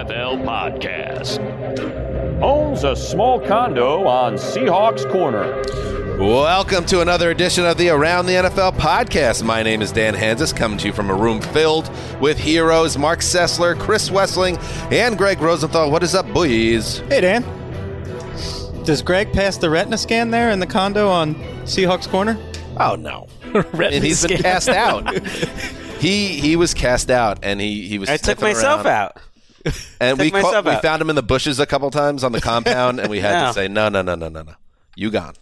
The Around the NFL podcast. owns a small condo on Seahawks Corner. Welcome to another edition of the Around the NFL podcast. My name is Dan Hanzus, coming to you from a room filled with heroes Mark Sessler, Chris Wesseling, and Greg Rosenthal. What is up, boys? Hey, Dan. Does Greg pass the retina scan there in the condo on Seahawks Corner? Oh no, and he's been cast out. he he was cast out, and he he was. I took myself around. out. And we caught, we found him in the bushes a couple times on the compound, and we had No. to say no, no, no, no, no, no. You gone.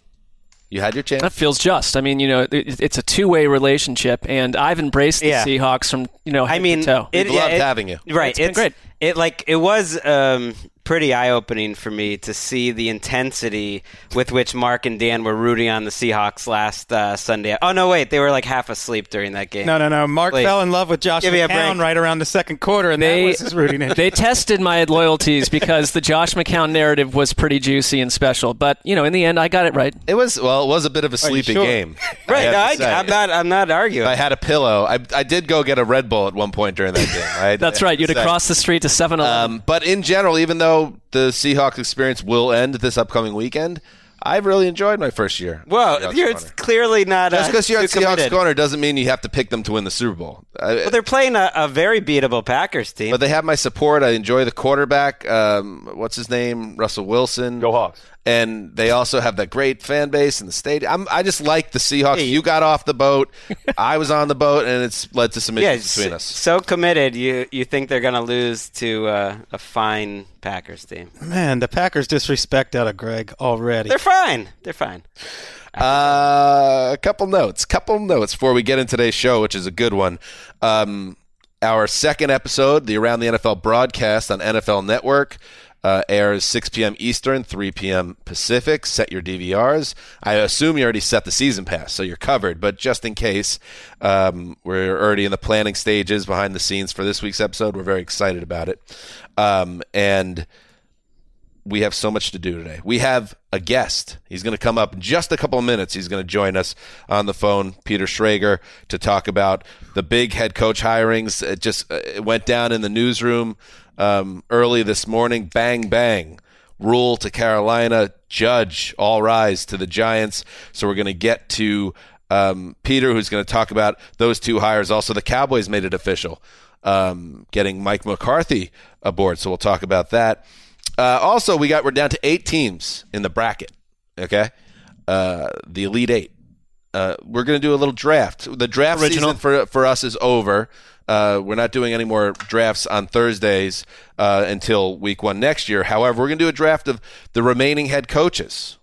You had your chance. That feels just. I mean, you know, it, it's a two-way relationship, and I've embraced Yeah. the Seahawks from you know head I mean, to toe. it, We've yeah, loved it- having you. Right, It's been great. It like it was um, pretty eye opening for me to see the intensity with which Mark and Dan were rooting on the Seahawks last uh, Sunday. Oh no, wait, they were like half asleep during that game. No, no, no. Mark Wait. fell in love with Josh Give McCown break. right around the second quarter, and They- that was his rooting interest. they tested my loyalties because the Josh McCown narrative was pretty juicy and special. But you know, in the end, I got it right. It was well, it was a bit of a sleepy sure? game. right? have No, I, I'm not. I'm not arguing. If I had a pillow. I, I did go get a Red Bull at one point during that game. I- That's I right. You'd to have say. crossed the street to 7-Eleven. Um, but in general, even though the Seahawks experience will end this upcoming weekend, I've really enjoyed my first year. well, Seahawks you're corner. clearly not. just uh, because you're at Seahawks committed. corner doesn't mean you have to pick them to win the Super Bowl. I- Well, they're playing a, a very beatable Packers team. but they have my support. I enjoy the quarterback. Um, what's his name? Russell Wilson. Go Hawks. And they also have that great fan base in the stadium. I'm, I just like the Seahawks. Hey. You got off the boat. I was on the boat, and it's led to some yeah, issues between so, us. so committed. You you think they're going to lose to uh, a fine Packers team? Man, the Packers disrespect out of Greg already. They're fine. They're fine. Uh, a couple notes, couple notes before we get into today's show, which is a good one. Um, our second episode, the Around the NFL broadcast on NFL Network, uh, airs 6 p.m. Eastern, 3 p.m. Pacific. Set your DVRs. I assume you already set the season pass, so you're covered. But just in case, um, we're already in the planning stages behind the scenes for this week's episode. We're very excited about it. Um, and we have so much to do today. We have a guest. He's going to come up in just a couple of minutes. He's going to join us on the phone, Peter Schrager, to talk about the big head coach hirings. It just uh, it went down in the newsroom um, early this morning. Bang, bang. Rhule to Carolina. Judge, all rise to the Giants. So we're going to get to um, Peter, who's going to talk about those two hires. Also, the Cowboys made it official, um, getting Mike McCarthy aboard. So we'll talk about that. Uh, also, we got we're down to eight teams in the bracket. Okay, uh, the Elite Eight. Uh, we're going to do a little draft. The draft Original. season for for us is over. Uh, we're not doing any more drafts on Thursdays uh, until week one next year. However, we're going to do a draft of the remaining head coaches.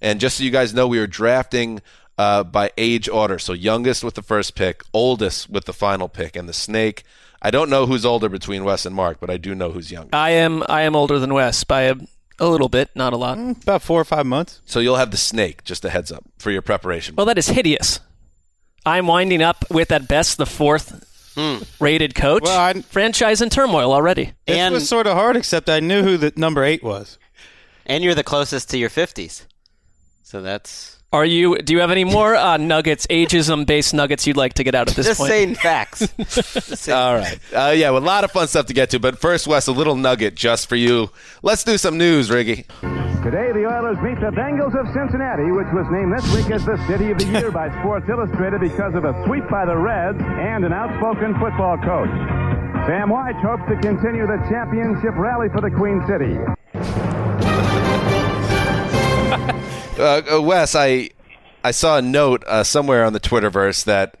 And just so you guys know, we are drafting uh, by age order. So youngest with the first pick, oldest with the final pick, and the snake. I don't know who's older between Wes and Mark, but I do know who's younger. I am I am older than Wes by a, a little bit, not a lot. About four or five months. So you'll have the snake, just a heads up for your preparation. Well, that is hideous. I'm winding up with at best the fourth rated coach. Well, I- Franchise in turmoil already. This And- was sort of hard, except I knew who the number eight was. And you're the closest to your 50s. So that's Are you? Do you have any more uh, nuggets, ageism-based nuggets you'd like to get out at this just point? saying facts. Just saying. All right. Uh, yeah, well, a lot of fun stuff to get to. But first, Wes, a little nugget just for you. Let's do some news, Riggy. Today, the Oilers meet the Bengals of Cincinnati, which was named this week as the City of the Year by Sports Illustrated because of a sweep by the Reds and an outspoken football coach. Sam Wyche hopes to continue the championship rally for the Queen City. Uh, uh, Wes, I I saw a note uh, somewhere on the Twitterverse that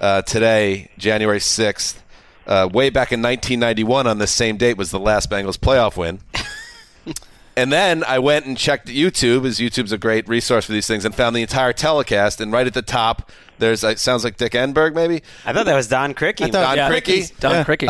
uh, today, January sixth, uh, way back in 1991, on this same date, was the last Bengals playoff win. and then I went and checked YouTube, as YouTube's a great resource for these things, and found the entire telecast. And right at the top, there's uh, sounds like Dick Enberg, maybe I thought that was Don Criqui. Thought- Don yeah, Criqui. Don Yeah. Criqui.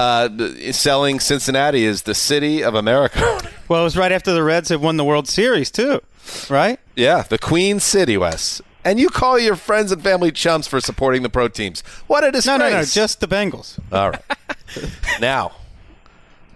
Uh, selling Cincinnati as the city of America. Well, it was right after the Reds had won the World Series, too, right? Yeah, the Queen City, Wes. And you call your friends and family chumps for supporting the pro teams. What a disgrace! No, no, no, just the Bengals. All right. now,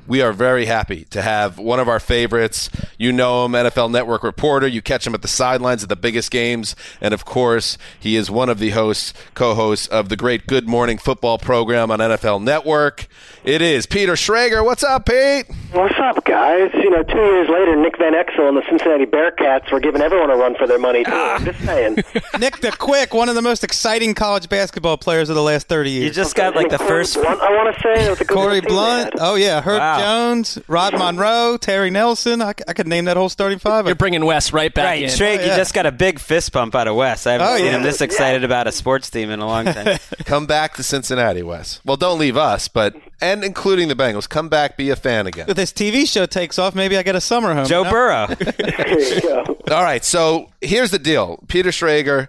we are very happy to have one of our favorites. You know him, NFL Network reporter. You catch him at the sidelines at the biggest games. And of course, he is one of the hosts, co hosts of the great Good Morning Football program on NFL Network. It is Peter Schrager. What's up, Pete? What's up, guys? You know, two years later, Nick Van Exel and the Cincinnati Bearcats were giving everyone a run for their money. Too. I'm just saying. Nick the Quick, one of the most exciting college basketball players of the last 30 years. You just got like the Corey first. Blount, I want to say, it was a good Corey little team they Blount. Oh, yeah. Herb Wow. Jones, Rod Monroe, Terry Nelson. I could name that whole starting five. You're bringing Wes right back Right, in. Shrake, Oh, you just got a big fist bump out of Wes. I haven't Oh, seen yeah. him this excited about a sports team in a long time. Come back to Cincinnati, Wes. Well, don't leave us, but, and including the Bengals, come back, be a fan again. if this TV show takes off, maybe I get a summer home. Joe you know? Burrow. There you go. All right, so here's the deal. Peter Schrager,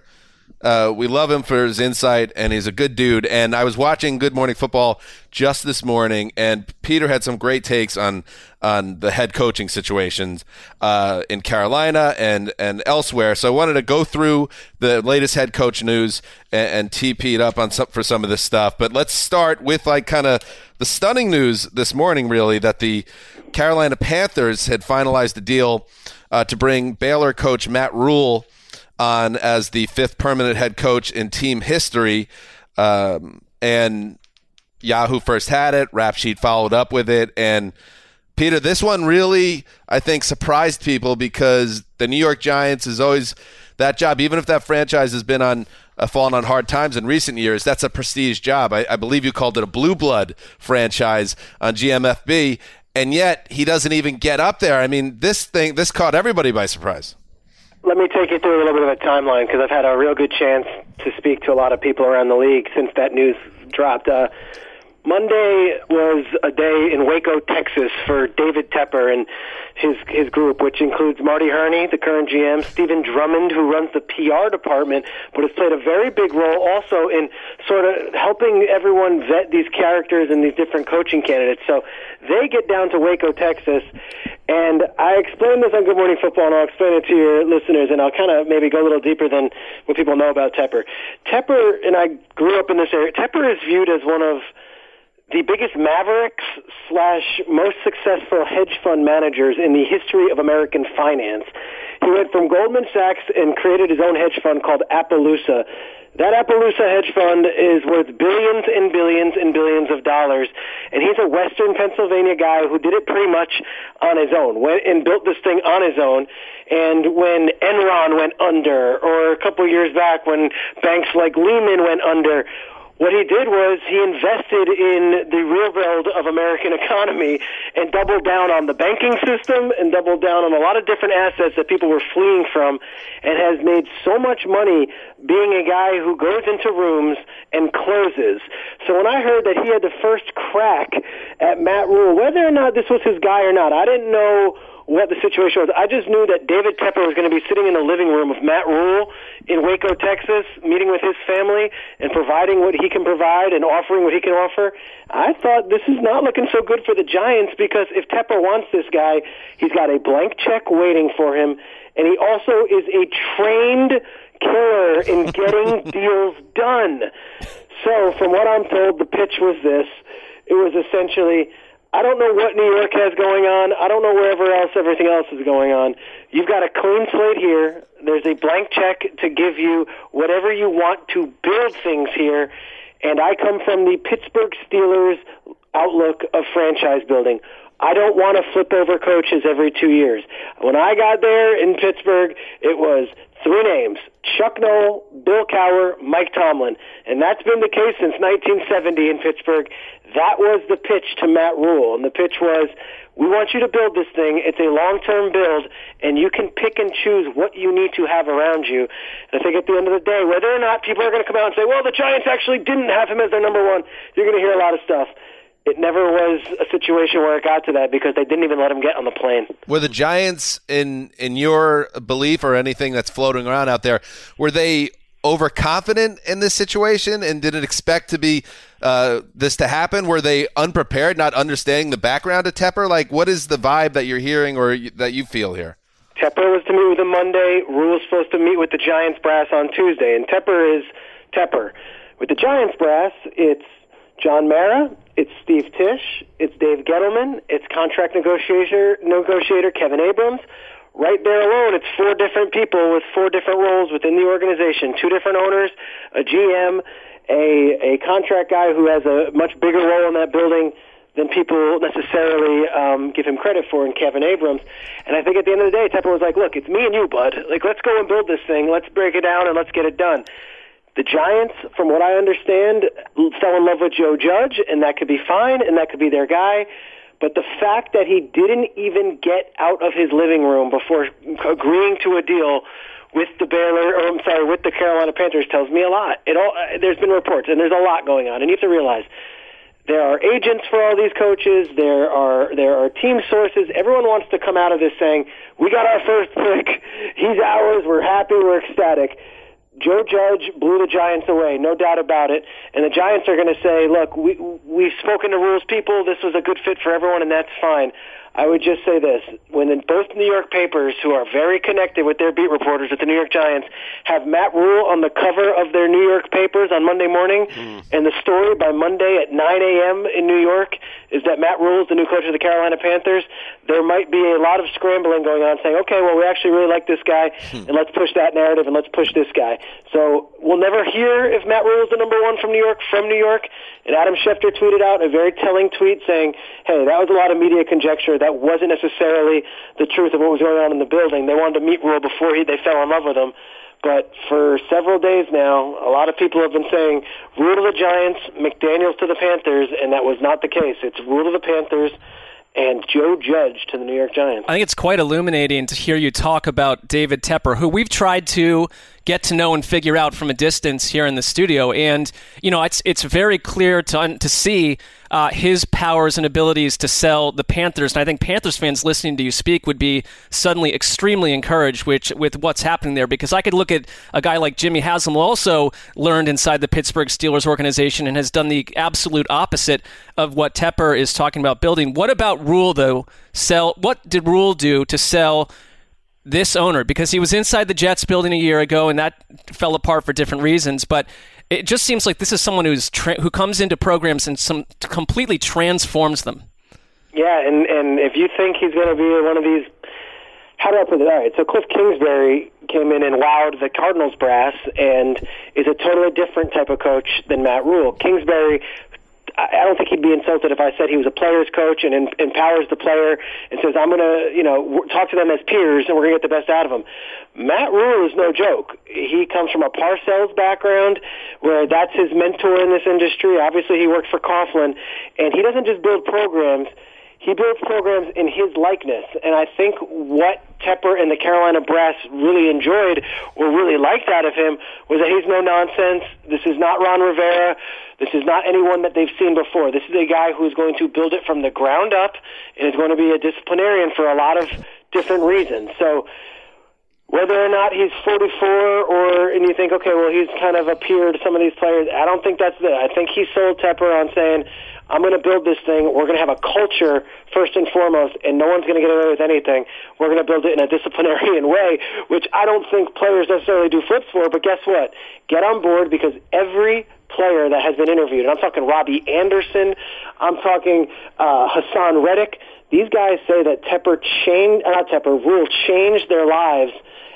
uh, we love him for his insight, and he's a good dude. And I was watching Good Morning Football just this morning, and Peter had some great takes on on the head coaching situations uh, in Carolina and and elsewhere. So I wanted to go through the latest head coach news and, and tee Pete up on some for some of this stuff. But let's start with like kind of the stunning news this morning, really, that the Carolina Panthers had finalized the deal uh, to bring Baylor coach Matt Rhule on as the fifth permanent head coach in team history. Um, and Yahoo first had it, Rap Sheet followed up with it. And Peter, this one really, I think, surprised people because the New York Giants is always that job, even if that franchise has been on uh, fallen on hard times in recent years, that's a prestige job. I, I believe you called it a blue blood franchise on GMFB, and yet he doesn't even get up there. I mean, this thing, this caught everybody by surprise. Let me take you through a little bit of a timeline because I've had a real good chance to speak to a lot of people around the league since that news dropped. Uh, Monday was a day in Waco, Texas, for David Tepper and his his group, which includes Marty Hurney, the current GM, Stephen Drummond, who runs the PR department, but has played a very big role also in sort of helping everyone vet these characters and these different coaching candidates. So they get down to Waco, Texas, and I explained this on Good Morning Football, and I'll explain it to your listeners, and I'll kind of maybe go a little deeper than what people know about Tepper. Tepper, and I grew up in this area. Tepper is viewed as one of the biggest mavericks slash most successful hedge fund managers in the history of American finance. He went from Goldman Sachs and created his own hedge fund called Appaloosa. That Appaloosa hedge fund is worth billions and billions and billions of dollars, and he's a Western Pennsylvania guy who did it pretty much on his own, went and built this thing on his own. And when Enron went under, or a couple years back when banks like Lehman went under, what he did was he invested in the rebuild of American economy and doubled down on the banking system and doubled down on a lot of different assets that people were fleeing from and has made so much money being a guy who goes into rooms and closes. So when I heard that he had the first crack at Matt Rhule, whether or not this was his guy or not, I didn't know what the situation was. I just knew that David Tepper was going to be sitting in the living room of Matt Rhule in Waco, Texas, meeting with his family and providing what he can provide and offering what he can offer. I thought this is not looking so good for the Giants because if Tepper wants this guy, he's got a blank check waiting for him, and he also is a trained killer in getting deals done. So, from what I'm told, the pitch was this. It was essentially, I don't know what New York has going on. I don't know wherever else everything else is going on. You've got a clean slate here. There's a blank check to give you whatever you want to build things here. And I come from the Pittsburgh Steelers outlook of franchise building. I don't want to flip over coaches every two years. When I got there in Pittsburgh, it was three names Chuck Noll, Bill Cowher, Mike Tomlin. And that's been the case since 1970 in Pittsburgh. That was the pitch to Matt Rhule. And the pitch was, we want you to build this thing. It's a long-term build, and you can pick and choose what you need to have around you. And I think at the end of the day, whether or not people are going to come out and say, well, the Giants actually didn't have him as their number one, you're going to hear a lot of stuff it never was a situation where it got to that because they didn't even let him get on the plane. Were the Giants, in in your belief or anything that's floating around out there, were they overconfident in this situation and didn't expect to be uh, this to happen? Were they unprepared, not understanding the background of Tepper? Like, what is the vibe that you're hearing or that you feel here? Tepper was to meet with him Monday. Rhule was supposed to meet with the Giants brass on Tuesday, and Tepper is Tepper. With the Giants brass, it's John Mara, it's Steve Tisch, it's Dave Gettleman, it's contract negotiator negotiator Kevin Abrams. Right there alone, it's four different people with four different roles within the organization. Two different owners, a GM, a a contract guy who has a much bigger role in that building than people necessarily um, give him credit for in Kevin Abrams. And I think at the end of the day, Tepper was like, "Look, it's me and you, bud. Like, let's go and build this thing. Let's break it down and let's get it done." The Giants, from what I understand, fell in love with Joe Judge, and that could be fine, and that could be their guy. But the fact that he didn't even get out of his living room before agreeing to a deal with the Baylor, or I'm sorry, with the Carolina Panthers tells me a lot. It all uh, there's been reports, and there's a lot going on, and you have to realize there are agents for all these coaches. There are there are team sources. Everyone wants to come out of this saying, "We got our first pick. He's ours. We're happy. We're ecstatic." Joe Judge blew the Giants away, no doubt about it. And the Giants are going to say, look, we, we've spoken to Rhule's people. This was a good fit for everyone, and that's fine. I would just say this. When the, both New York papers, who are very connected with their beat reporters at the New York Giants, have Matt Rhule on the cover of their New York papers on Monday morning, mm. and the story by Monday at 9 a.m. in New York is that Matt Rhule is the new coach of the Carolina Panthers, there might be a lot of scrambling going on saying, okay, well, we actually really like this guy, hmm. and let's push that narrative and let's push this guy. So we'll never hear if Matt Rhule is the number one from New York, from New York. And Adam Schefter tweeted out a very telling tweet saying, hey, that was a lot of media conjecture. That wasn't necessarily the truth of what was going on in the building. They wanted to meet Rhule before he, they fell in love with him. But for several days now, a lot of people have been saying Rhule to the Giants, McDaniels to the Panthers, and that was not the case. It's Rhule to the Panthers and Joe Judge to the New York Giants. I think it's quite illuminating to hear you talk about David Tepper, who we've tried to get to know and figure out from a distance here in the studio. And you know, it's it's very clear to to see uh, his powers and abilities to sell the Panthers. And I think Panthers fans listening to you speak would be suddenly extremely encouraged which, with what's happening there. Because I could look at a guy like Jimmy Haslam, who also learned inside the Pittsburgh Steelers organization and has done the absolute opposite of what Tepper is talking about building. What about Rhule, though? Sell what did Rhule do to sell? This owner because he was inside the Jets building a year ago and that fell apart for different reasons. But it just seems like this is someone who's tra- who comes into programs and some completely transforms them. Yeah, and and if you think he's going to be one of these, how do I put it? All right, so Cliff Kingsbury came in and wowed the Cardinals brass and is a totally different type of coach than Matt Rhule. Kingsbury I don't think he'd be insulted if I said he was a player's coach and empowers the player and says, I'm going to, you know, talk to them as peers and we're going to get the best out of them. Matt Rhule is no joke. He comes from a Parcells background where that's his mentor in this industry. Obviously, he worked for Coughlin, and he doesn't just build programs – he builds programs in his likeness. And I think what Tepper and the Carolina Brass really enjoyed or really liked out of him was that he's no nonsense. This is not Ron Rivera. This is not anyone that they've seen before. This is a guy who's going to build it from the ground up and is going to be a disciplinarian for a lot of different reasons. So whether or not he's 44 or and you think okay well he's kind of appeared to some of these players I don't think that's it I think he sold Tepper on saying I'm going to build this thing. We're going to have a culture first and foremost, and no one's going to get away with anything. We're going to build it in a disciplinarian way, which I don't think players necessarily do flips for. But guess what? Get on board because every player that has been interviewed. And I'm talking Robbie Anderson. I'm talking uh, Haason Reddick. These guys say that Tepper changed, uh, not Tepper, Rhule changed their lives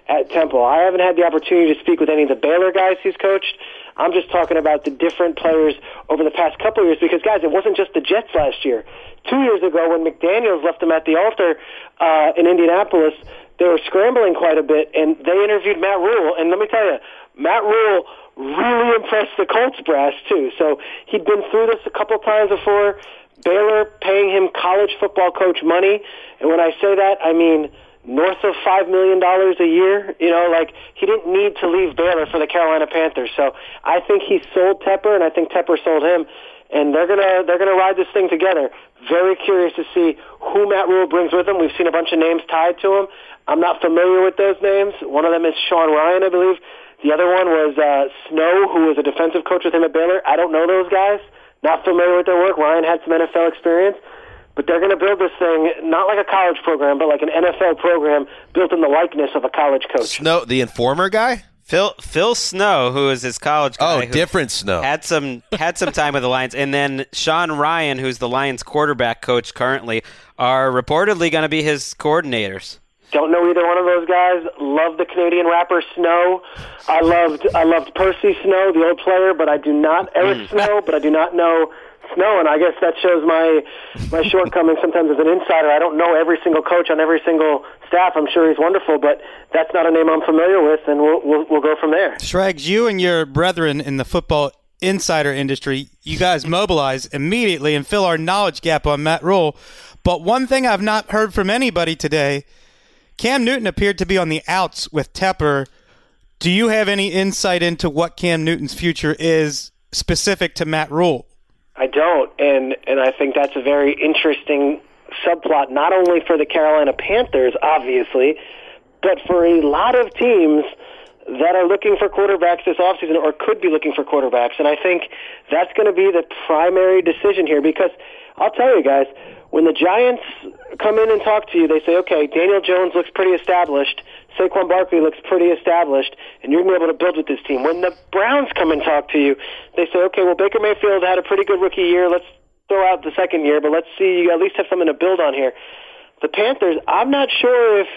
at Temple. I haven't had the opportunity to speak with any of the Baylor guys he's coached. I'm just talking about the different players over the past couple of years because, guys, it wasn't just the Jets last year. Two years ago, when McDaniels left them at the altar uh, in Indianapolis, they were scrambling quite a bit, and they interviewed Matt Rhule. And let me tell you, Matt Rhule really impressed the Colts brass too. So he'd been through this a couple times before. Baylor paying him college football coach money, and when I say that, I mean north of five million dollars a year. You know, like he didn't need to leave Baylor for the Carolina Panthers. So I think he sold Tepper, and I think Tepper sold him, and they're gonna they're gonna ride this thing together. Very curious to see who Matt Rhule brings with him. We've seen a bunch of names tied to him. I'm not familiar with those names. One of them is Sean Ryan, I believe. The other one was uh, Snow, who was a defensive coach with him at Baylor. I don't know those guys. Not familiar with their work. Ryan had some NFL experience. But they're going to build this thing not like a college program, but like an NFL program built in the likeness of a college coach. Snow, the informer guy. Phil Phil Snow, who is his college guy, Oh, different Snow. had some had some time with the Lions, and then Sean Ryan, who's the Lions quarterback coach currently, are reportedly going to be his coordinators. Don't know either one of those guys. Love the Canadian rapper Snow. I loved I loved Percy Snow, the old player, but I do not Eric mm. Snow, but I do not know Snow, and I guess that shows my my shortcomings sometimes as an insider. I don't know every single coach on every single staff. I'm sure he's wonderful, but that's not a name I'm familiar with, and we'll we'll, we'll go from there. Shregs, you and your brethren in the football insider industry, you guys mobilize immediately and fill our knowledge gap on Matt Rhule. But one thing I've not heard from anybody today, Cam Newton appeared to be on the outs with Tepper. Do you have any insight into what Cam Newton's future is specific to Matt Rhule? I don't, and and I think that's a very interesting subplot, not only for the Carolina Panthers, obviously, but for a lot of teams that are looking for quarterbacks this offseason or could be looking for quarterbacks. And I think that's going to be the primary decision here because I'll tell you guys, when the Giants come in and talk to you, they say, okay, Daniel Jones looks pretty established. Saquon Barkley looks pretty established, and you're going to be able to build with this team. When the Browns come and talk to you, they say, okay, well, Baker Mayfield had a pretty good rookie year. Let's throw out the second year, but let's see, you at least have something to build on here. The Panthers, I'm not sure if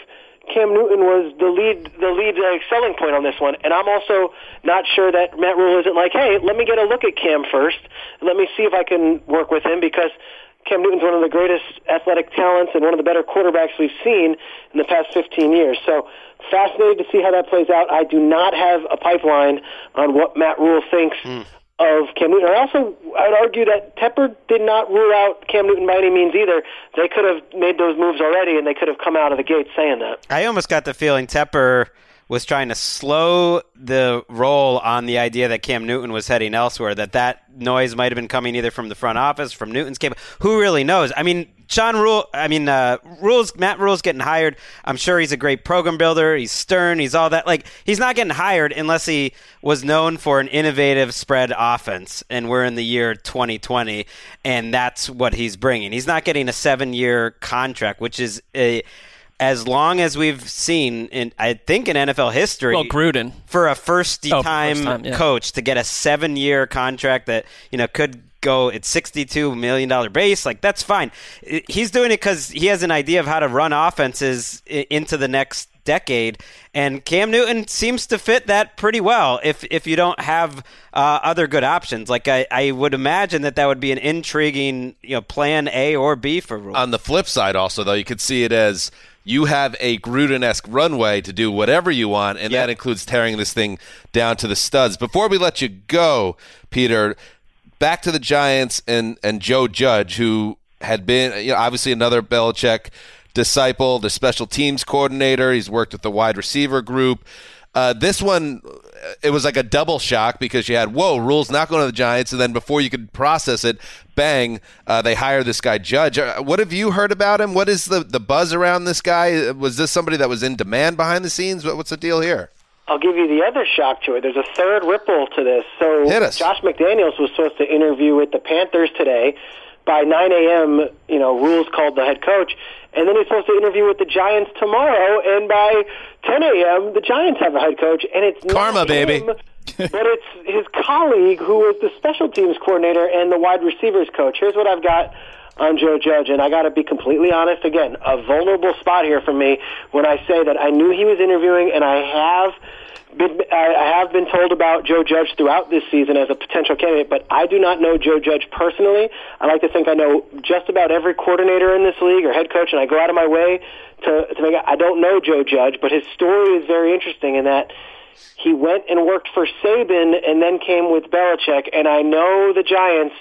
Cam Newton was the lead the lead uh, selling point on this one, and I'm also not sure that Matt Rhule isn't like, hey, let me get a look at Cam first, let me see if I can work with him because Cam Newton's one of the greatest athletic talents and one of the better quarterbacks we've seen in the past 15 years. So fascinated to see how that plays out. I do not have a pipeline on what Matt Rhule thinks of Cam Newton. I also I would argue that Tepper did not rule out Cam Newton by any means either. They could have made those moves already, and they could have come out of the gate saying that. I almost got the feeling Tepper was trying to slow the roll on the idea that Cam Newton was heading elsewhere. That that noise might have been coming either from the front office, from Newton's camp. Who really knows? I mean, Sean Rhule. I mean, uh, Rhules. Matt Rhule's getting hired. I'm sure he's a great program builder. He's stern. He's all that. Like he's not getting hired unless he was known for an innovative spread offense. And we're in the year 2020, and that's what he's bringing. He's not getting a seven year contract, which is a as long as we've seen in I think in NFL history. Well, Gruden for a first Oh, time, first time, yeah. coach to get a seven year contract that you know could go at sixty two million dollar base like that's fine. He's doing it because he has an idea of how to run offenses into the next decade, and Cam Newton seems to fit that pretty well. If if you don't have uh, other good options, like I, I would imagine that that would be an intriguing you know plan A or B for Rhule. On the flip side, also though, you could see it as you have a Gruden-esque runway to do whatever you want, and that includes tearing this thing down to the studs. Before we let you go, Peter, back to the Giants and and Joe Judge, who had been you know, obviously another Belichick disciple, the special teams coordinator. He's worked with the wide receiver group. Uh, this one, it was like a double shock because you had whoa, Rhules not going to the Giants, and then before you could process it, bang, uh, they hire this guy Judge. Uh, what have you heard about him? What is the the buzz around this guy? Was this somebody that was in demand behind the scenes? What, what's the deal here? I'll give you the other shock to it. There's a third ripple to this. So Josh McDaniels was supposed to interview with the Panthers today. By 9 a.m., you know, Rhules called the head coach, and then he's supposed to interview with the Giants tomorrow. And by 10 a.m., the Giants have a head coach, and it's Karma, not baby. him. but it's his colleague who is the special teams coordinator and the wide receivers coach. Here's what I've got on Joe Judge, and I got to be completely honest. Again, a vulnerable spot here for me when I say that I knew he was interviewing, and I have been I have been told about Joe Judge throughout this season as a potential candidate, but I do not know Joe Judge personally. I like to think I know just about every coordinator in this league or head coach, and I go out of my way to to make. I don't know Joe Judge, but his story is very interesting in that he went and worked for Saban and then came with Belichick, and I know the Giants.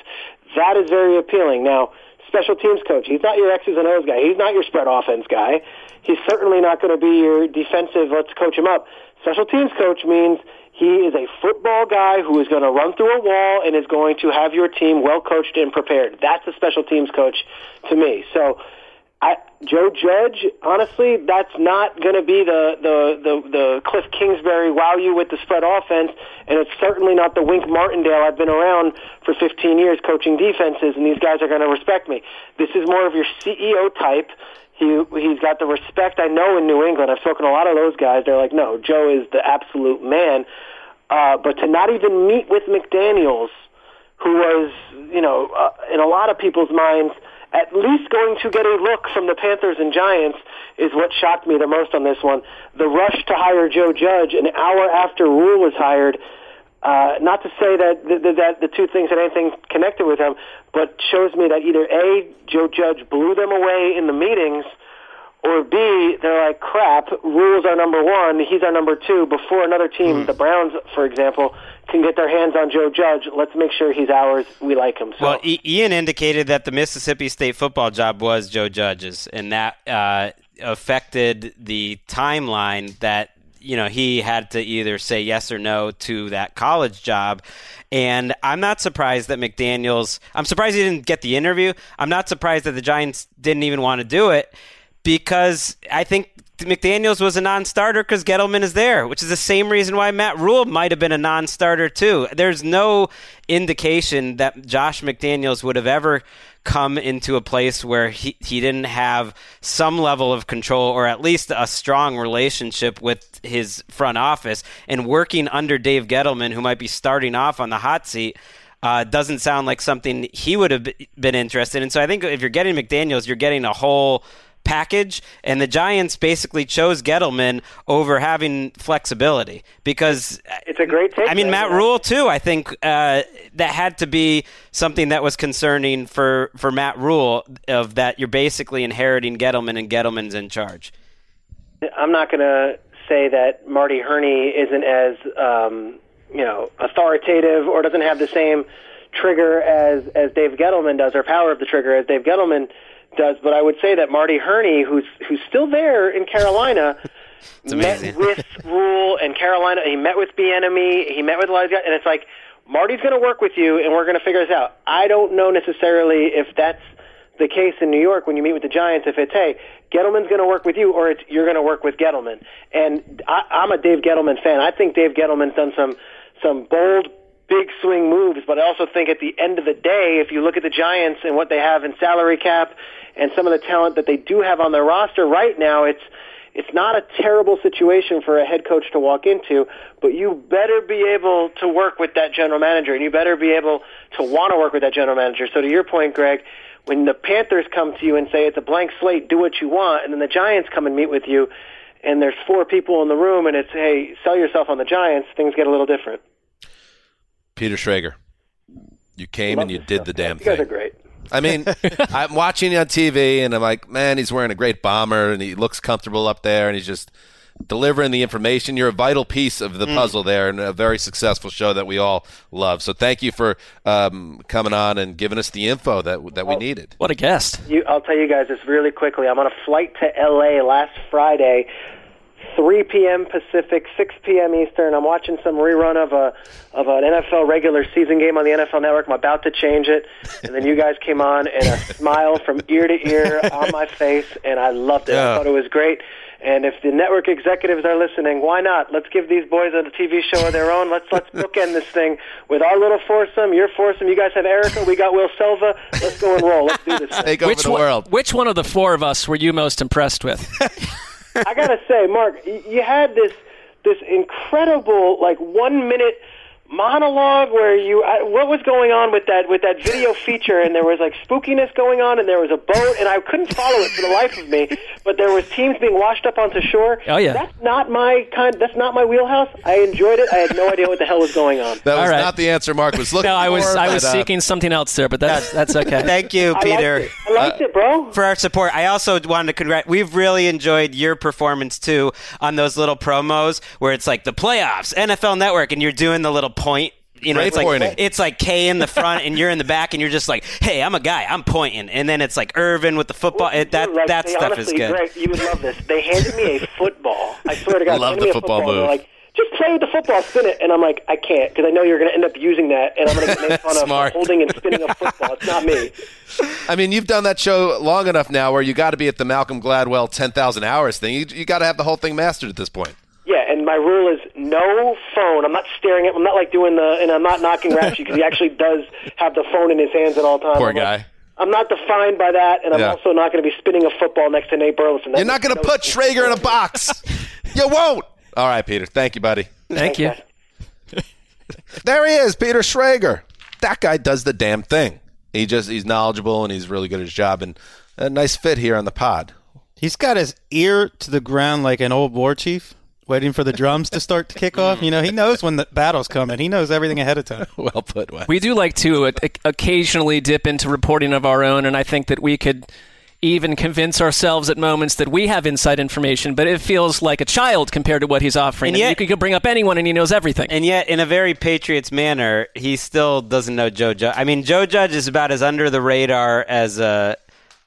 That is very appealing. Now, special teams coach, he's not your X's and O's guy. He's not your spread offense guy. He's certainly not going to be your defensive. Let's coach him up. Special teams coach means he is a football guy who is going to run through a wall and is going to have your team well coached and prepared. That's a special teams coach to me. So I, Joe Judge, honestly, that's not going to be the, the, the, the Cliff Kingsbury wow you with the spread offense, and it's certainly not the Wink Martindale I've been around for 15 years coaching defenses, and these guys are going to respect me. This is more of your CEO type. He, he's got the respect I know in New England. I've spoken to a lot of those guys. They're like, no, Joe is the absolute man. Uh, but to not even meet with McDaniels, who was, you know, uh, in a lot of people's minds – at least going to get a look from the Panthers and Giants is what shocked me the most on this one. The rush to hire Joe Judge an hour after Rhule was hired. Uh, not to say that, that that the two things had anything connected with him, but shows me that either a Joe Judge blew them away in the meetings, or B, they're like, crap, Rhules our number one, he's our number two. Before another team, mm. the Browns, for example, can get their hands on Joe Judge, let's make sure he's ours. We like him. So. Well, Ian indicated that the Mississippi State football job was Joe Judge's, and that uh, affected the timeline that you know he had to either say yes or no to that college job and i'm not surprised that mcdaniels i'm surprised he didn't get the interview i'm not surprised that the giants didn't even want to do it because I think McDaniels was a non-starter because Gettleman is there, which is the same reason why Matt Rhule might have been a non-starter too. There's no indication that Josh McDaniels would have ever come into a place where he, he didn't have some level of control or at least a strong relationship with his front office and working under Dave Gettleman, who might be starting off on the hot seat. Uh, doesn't sound like something he would have been interested in. So I think if you're getting McDaniels, you're getting a whole package, and the Giants basically chose Gettleman over having flexibility because it's a great take. I mean, Matt Rhule too. I think uh, that had to be something that was concerning for for Matt Rhule of that you're basically inheriting Gettleman and Gettleman's in charge. I'm not going to say that Marty Hurney isn't as um, you know authoritative or doesn't have the same trigger as as Dave Gettleman does or power of the trigger as Dave Gettleman does. But I would say that Marty Hurney, who's who's still there in Carolina, met with Rhule and Carolina. He met with Bieniemy. He met with a lot of guys, and it's like Marty's going to work with you, and we're going to figure this out. I don't know necessarily if that's the case in New York when you meet with the Giants. If it's hey, Gettleman's going to work with you, or it's you're going to work with Gettleman. And I, I'm a Dave Gettleman fan. I think Dave Gettleman's done some some bold big swing moves, but I also think at the end of the day, if you look at the Giants and what they have in salary cap and some of the talent that they do have on their roster right now, it's it's not a terrible situation for a head coach to walk into, but you better be able to work with that general manager, and you better be able to want to work with that general manager. So to your point, Greg, when the Panthers come to you and say it's a blank slate, do what you want, and then the Giants come and meet with you, and there's four people in the room, and it's hey, sell yourself on the Giants, things get a little different. Peter Schrager, you came and you did the damn you thing. You guys are great. I mean, I'm watching you on TV and I'm like, man, he's wearing a great bomber and he looks comfortable up there and he's just delivering the information. You're a vital piece of the mm. puzzle there and a very successful show that we all love. So thank you for um, coming on and giving us the info that that we needed. What a guest! You, I'll tell you guys this really quickly. I'm on a flight to LA last Friday 3 p.m. Pacific, 6 p.m. Eastern. I'm watching some rerun of a of an NFL regular season game on the NFL Network. I'm about to change it, and then you guys came on, and a smile from ear to ear on my face, and I loved it. Yeah. I thought it was great. And if the network executives are listening, why not? Let's give these boys a TV show of their own. Let's let's bookend this thing with our little foursome, your foursome. You guys have Erica, we got Will Selva. Let's go and roll. Let's do this. Thing. Take over which the one, world. Which one of the four of us were you most impressed with? I gotta say, Mark, you had this this incredible like one minute monologue where you I, what was going on with that with that video feature and there was like spookiness going on and there was a boat and I couldn't follow it for the life of me but there was teams being washed up onto shore Oh, yeah. that's not my kind that's not my wheelhouse I enjoyed it I had no idea what the hell was going on That was All right. not the answer Mark was looking No, I was for. I was but, uh, seeking something else there, but that's that's okay. Thank you, I Peter. liked it, I liked it bro for our support. I also wanted to congrat. We've really enjoyed your performance too on those little promos where it's like the playoffs, NFL Network, and you're doing the little point. You know, Great it's like it's like K in the front, and you're in the back, and you're just like, "Hey, I'm a guy, I'm pointing." And then it's like Irvin with the football. It, that Dude, like, that stuff honestly, is good. Greg, you would love this. They handed me a football. I swear to God, Love the me a football They're move. like, just play with the football, spin it, and I'm like, I can't because I know you're going to end up using that, and I'm going to get made fun of for holding and spinning a football. It's not me. I mean, you've done that show long enough now where you got to be at the Malcolm Gladwell 10,000 hours thing. You, you got to have the whole thing mastered at this point. Yeah, and my rule is no phone. I'm not staring at. I'm not like doing the, and I'm not knocking Rapshi because he actually does have the phone in his hands at all times. Poor I'm like, guy. I'm not defined by that, and I'm Yeah. also not going to be spinning a football next to Nate Burleson. That You're not going to no put sense. Schrager in a box. you won't. All right, Peter. Thank you, buddy. Thank you. There he is, Peter Schrager. That guy does the damn thing. He just he's knowledgeable and he's really good at his job and a nice fit here on the pod. He's got his ear to the ground like an old war chief, waiting for the drums to start to kick off. You know, he knows when the battle's coming. He knows everything ahead of time. Well put, Wes. We do like to uh, occasionally dip into reporting of our own, and I think that we could even convince ourselves at moments that we have inside information, but it feels like a child compared to what he's offering. And I mean, yet- you could bring up anyone and he knows everything. And yet, in a very Patriots manner, he still doesn't know Joe Judge. I mean, Joe Judge is about as under the radar as a,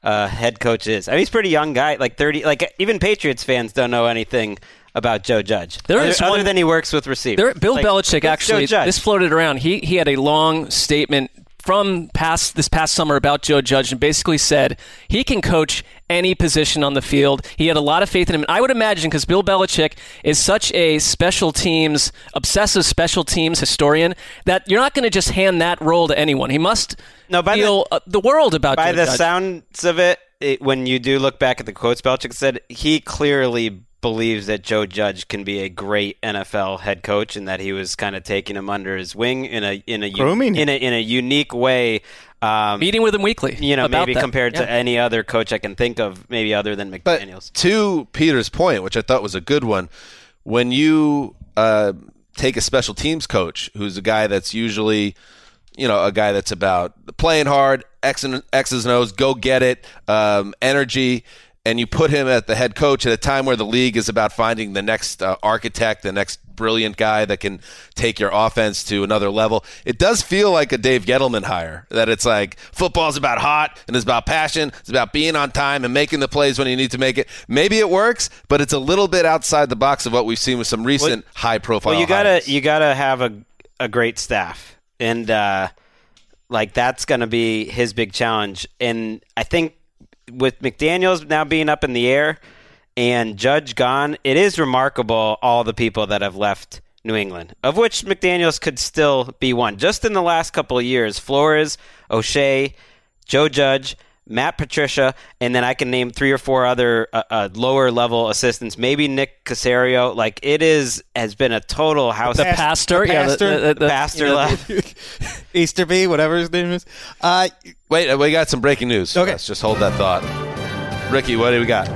a head coach is. I mean, he's a pretty young guy, like thirty. Like even Patriots fans don't know anything about Joe Judge. There other, is other than he works with receivers. There, Bill Like, Belichick actually this floated around. He he had a long statement from past this past summer about Joe Judge and basically said he can coach any position on the field. He had a lot of faith in him. And I would imagine because Bill Belichick is such a special teams obsessive special teams historian that you're not going to just hand that role to anyone. He must No, by the- feel uh, the world about by Joe the Judge. sounds of it, it, when you do look back at the quotes Belichick said, he clearly believes that Joe Judge can be a great NFL head coach, and that he was kind of taking him under his wing in a in a u- Grooming in a in a unique way. Um, meeting with him weekly. you know, maybe that. compared Yeah. to any other coach I can think of, maybe other than But McDaniels. to Peter's point, which I thought was a good one, when you uh, take a special teams coach who's a guy that's usually, you know, a guy that's about playing hard, X and X's and O's, go get it, um, energy, and you put him at the head coach at a time where the league is about finding the next uh, architect, the next brilliant guy that can take your offense to another level. It does feel like a Dave Gettleman hire. That it's like football's about hot and it's about passion. It's about being on time and making the plays when you need to make it. Maybe it works, but it's a little bit outside the box of what we've seen with some recent high profile. Well, you gotta you gotta have a a great staff, and uh, like that's gonna be his big challenge. And I think with McDaniels now being up in the air and Judge gone, it is remarkable all the people that have left New England, of which McDaniels could still be one. Just in the last couple of years, Flores, O'Shea, Joe Judge. Matt Patricia, and then I can name three or four other uh, uh, lower level assistants. Maybe Nick Caserio. Like it is has been a total house. the pastor, the yeah, the, pastor- the, the, the- pastor you know, left. Easterby, whatever his name is. Uh, Wait, uh, we got some breaking news. Okay. Let's just hold that thought. Ricky, what do we got?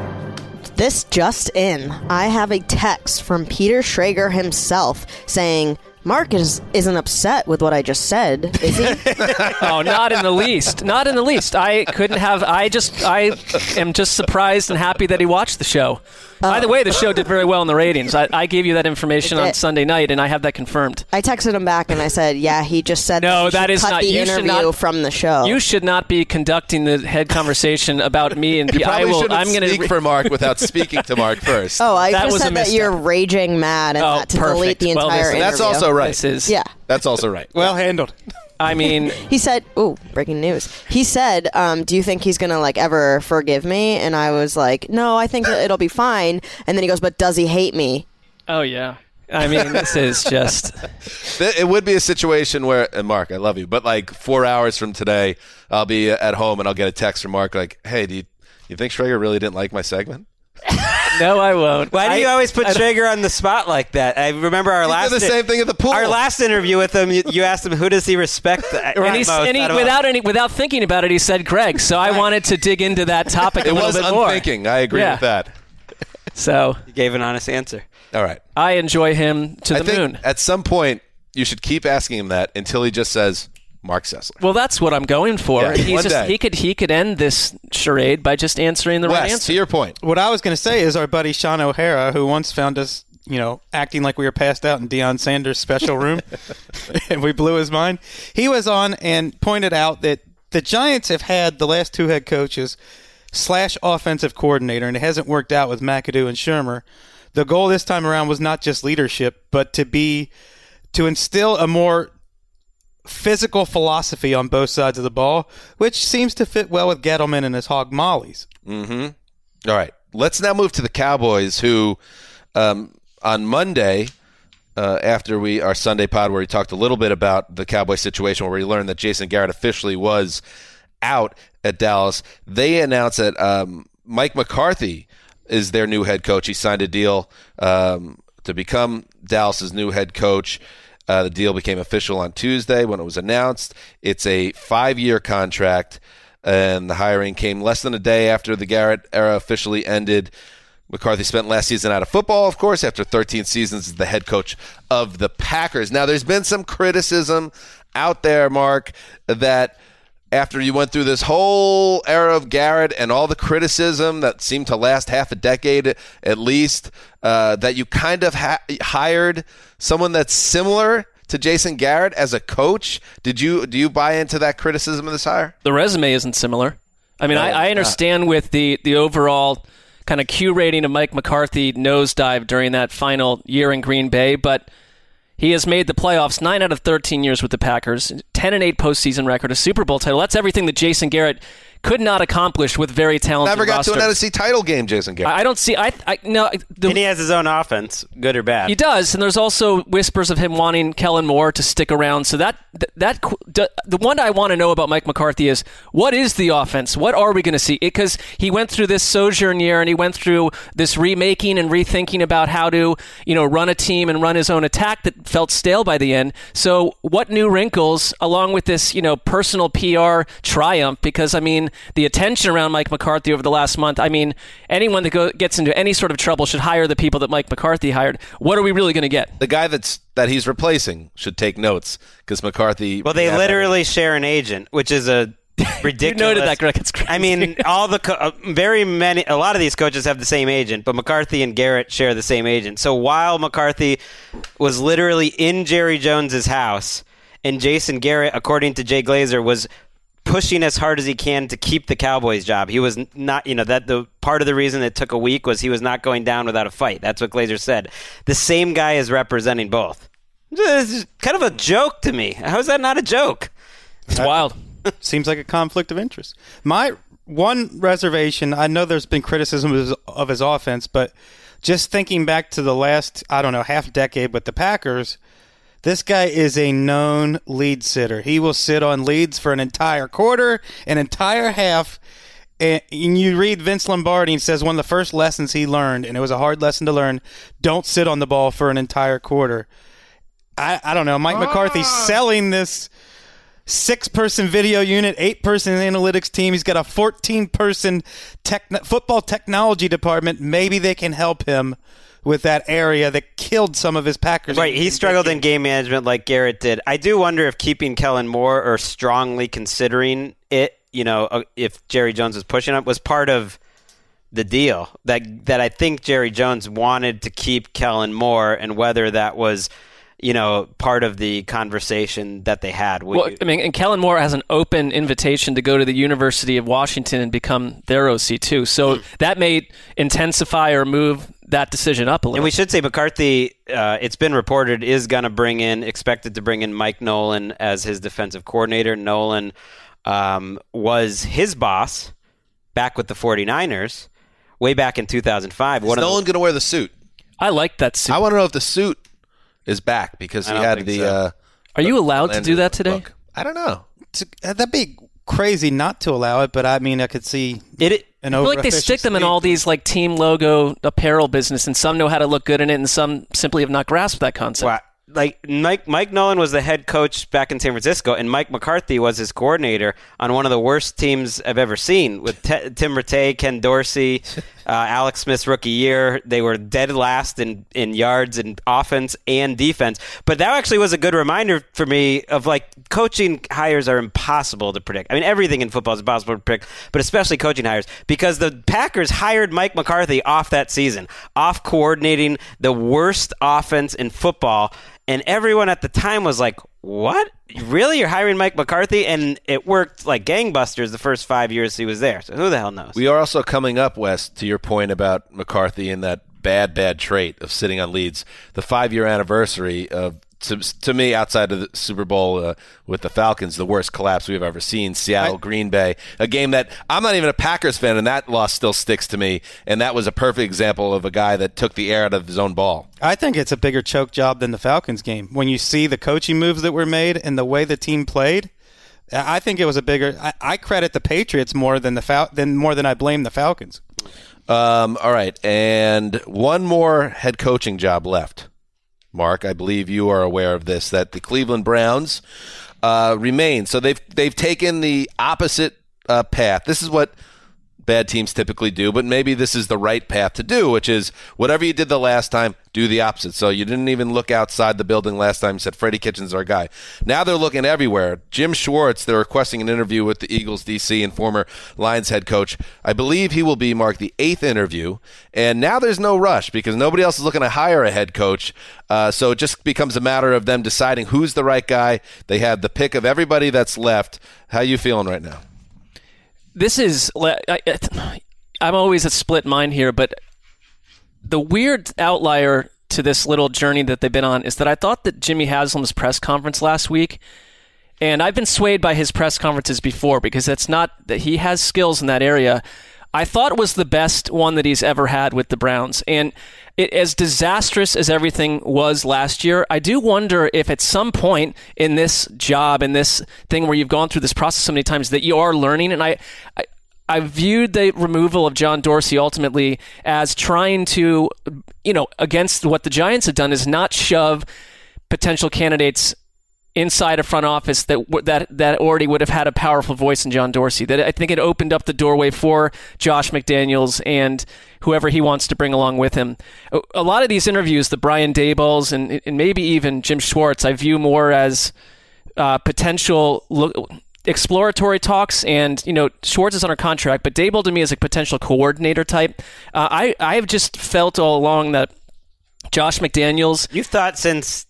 This just in. I have a text from Peter Schrager himself saying, Mark is, isn't upset with what I just said, is he? Oh, not in the least. Not in the least. I couldn't have. I just. I am just surprised and happy that he watched the show. By the oh. way, the show did very well in the ratings. I, I gave you that information It on did. Sunday night, and I have that confirmed. I texted him back and I said, yeah, he just said No, we that should is cut not- the you should interview not- from the show. You should not be conducting the head conversation about me and You P- I probably will. shouldn't I'm going to. speak to for Mark without speaking to Mark first. oh, I That just was a said that misstep. you're raging mad and Oh, that to perfect. delete the Well, entire this- interview. That's also right. This is. Yeah. That's also right. well handled. I mean, He said, "Oh, breaking news." He said, um, "Do you think he's gonna like ever forgive me?" And I was like, "No, I think it'll be fine." And then he goes, "But does he hate me?" oh yeah. I mean, this is just. Th- It would be a situation where, and Mark, I love you, but like four hours from today, I'll be at home and I'll get a text from Mark like, "Hey, do you, you think Schrager really didn't like my segment?" No, I won't. Why do you always put Traeger on the spot like that? I remember our He did last the same thing at the pool. Our last interview with him, you, you asked him who does he respect And, most and he, out of without any, without thinking about it, he said Greg. So I wanted to dig into that topic a It little was bit more. unthinking. I agree Yeah. with that. So You gave an honest answer. All right. I enjoy him to I the think moon. at some point you should keep asking him that until he just says Mark Sessler. Well, that's what I'm going for. Yeah, He's one just day. he could he could end this charade by just answering the right Wes, answer. to your point. What I was going to say is our buddy Sean O'Hara, who once found us, you know, acting like we were passed out in Deion Sanders' special room, and we blew his mind. He was on and pointed out that the Giants have had the last two head coaches slash offensive coordinator, and it hasn't worked out with McAdoo and Shurmur. The goal this time around was not just leadership, but to be to instill a more physical philosophy on both sides of the ball, which seems to fit well with Gettleman and his hog mollies. Mm-hmm. All right. Let's now move to the Cowboys, who um, on Monday, uh, after we our Sunday pod, where we talked a little bit about the Cowboy situation, where we learned that Jason Garrett officially was out at Dallas, they announced that um, Mike McCarthy is their new head coach. He signed a deal um, to become Dallas's new head coach. Uh, the deal became official on Tuesday when it was announced. It's a five-year contract, and the hiring came less than a day after the Garrett era officially ended. McCarthy spent last season out of football, of course, after 13 seasons as the head coach of the Packers. Now, there's been some criticism out there, Mark, that after you went through this whole era of Garrett and all the criticism that seemed to last half a decade at least, uh, that you kind of ha- hired someone that's similar to Jason Garrett as a coach. Did you do you buy into that criticism of this hire? the resume isn't similar. I mean, No, I, I not. understand with the the overall kind of Q rating of Mike McCarthy nosedive during that final year in Green Bay, but he has made the playoffs nine out of thirteen years with the Packers, ten and eight postseason record, a Super Bowl title. That's everything that Jason Garrett could not accomplish with very talented. Never got roster. to an NFC title game, Jason Garrett. I I don't see. I, I no. The, and he has his own offense, good or bad. He does, and there's also whispers of him wanting Kellen Moore to stick around. So that that, that the, the one I want to know about Mike McCarthy is what is the offense? What are we going to see? Because he went through this sojourn year and he went through this remaking and rethinking about how to you know run a team and run his own attack that felt stale by the end. So what new wrinkles, along with this you know personal PR triumph? Because I mean the attention around Mike McCarthy over the last month. I mean anyone that go, gets into any sort of trouble should hire the people that Mike McCarthy hired. What are we really going to get? the guy that's that he's replacing should take notes because McCarthy. Well, they Yeah, literally share an agent, which is a ridiculous. noted that, Greg. It's crazy. I mean, all the co- uh, very many, a lot of these coaches have the same agent, but McCarthy and Garrett share the same agent. So while McCarthy was literally in Jerry Jones's house, and Jason Garrett, according to Jay Glazer, was pushing as hard as he can to keep the Cowboys job. He was not, you know, that the part of the reason it took a week was he was not going down without a fight. That's what Glazer said. The same guy is representing both. This is kind of a joke to me. How is that not a joke? It's wild. Seems like a conflict of interest. My one reservation, I know there's been criticism of his, of his offense, but just thinking back to the last, I don't know, half decade with the Packers, this guy is a known lead sitter. He will sit on leads for an entire quarter, an entire half. And you read Vince Lombardi and says one of the first lessons he learned, and it was a hard lesson to learn: don't sit on the ball for an entire quarter. I, I don't know. Mike McCarthy ah. selling this six person video unit, eight person analytics team. He's got a 14 person techn football technology department. Maybe they can help him with that area that killed some of his Packers. Right, he struggled in game management like Garrett did. I do wonder if keeping Kellen Moore or strongly considering it, you know, uh, if Jerry Jones was pushing up, was part of the deal. That that I think Jerry Jones wanted to keep Kellen Moore, and whether that was, you know, part of the conversation that they had. Would Well, you- I mean, and Kellen Moore has an open invitation to go to the University of Washington and become their OC too. So that may intensify or move that decision up a little. And we should say McCarthy, uh, it's been reported, is going to bring in, expected to bring in Mike Nolan as his defensive coordinator. Nolan um, was his boss back with the 49ers way back in 2005. Is One of the- Nolan going to wear the suit? I like that suit. I want to know if the suit is back because I he don't had think the. so. Uh, Are you allowed to do that today? look. I don't know. It's- uh, that'd be crazy not to allow it, but I mean, I could see it. An I feel like they stick them in all these like team logo apparel business, and some know how to look good in it, and some simply have not grasped that concept. Wow. Like Mike, Mike Nolan was the head coach back in San Francisco, and Mike McCarthy was his coordinator on one of the worst teams I've ever seen with T- Tim Rattay, Ken Dorsey, uh, Alex Smith's rookie year. They were dead last in, in yards and offense and defense. But that actually was a good reminder for me of like coaching hires are impossible to predict. I mean, everything in football is impossible to predict, but especially coaching hires because the Packers hired Mike McCarthy off that season, off coordinating the worst offense in football. And everyone at the time was like, what? Really? You're hiring Mike McCarthy? And it worked like gangbusters the first five years he was there. So who the hell knows? We are also coming up, Wes, to your point about McCarthy and that bad, bad trait of sitting on leads. The five year anniversary of to, to me, outside of the Super Bowl uh, with the Falcons, the worst collapse we've ever seen. Seattle, I, Green Bay, a game that I'm not even a Packers fan, and that loss still sticks to me. And that was a perfect example of a guy that took the air out of his own ball. I think it's a bigger choke job than the Falcons game. When you see the coaching moves that were made and the way the team played, I think it was a bigger. I, I credit the Patriots more than the Fal- than more than I blame the Falcons. Um, all right, and one more head coaching job left. Mark. I believe you are aware of this that the Cleveland Browns uh, remain. So they've they've taken the opposite uh, path. This is what bad teams typically do, but maybe this is the right path to do, which is whatever you did the last time, do the opposite. So you didn't even look outside the building last time. Said Freddie Kitchens our guy. Now they're looking everywhere. Jim Schwartz, they're requesting an interview with the Eagles DC and former Lions head coach. I believe he will be Mark the eighth interview. And now there's no rush because nobody else is looking to hire a head coach. Uh, so it just becomes a matter of them deciding who's the right guy. They have the pick of everybody that's left. How you feeling right now? This is I, am always a split mind here, but the weird outlier to this little journey that they've been on is that I thought that Jimmy Haslam's press conference last week, and I've been swayed by his press conferences before because it's not that he has skills in that area. I thought was the best one that he's ever had with the Browns. And it, as disastrous as everything was last year, I do wonder if at some point in this job, in this thing where you've gone through this process so many times, that you are learning. And I, I I viewed the removal of John Dorsey ultimately as trying to, you know, against what the Giants have done, is not shove potential candidates inside a front office that that that already would have had a powerful voice in John Dorsey. That I think it opened up the doorway for Josh McDaniels and whoever he wants to bring along with him. A lot of these interviews, the Brian Dabolls and, and maybe even Jim Schwartz, I view more as uh, potential. Exploratory talks, and you know Schwartz is under contract, but Daboll to me is a potential coordinator type. Uh, I I have just felt all along that Josh McDaniels. You thought since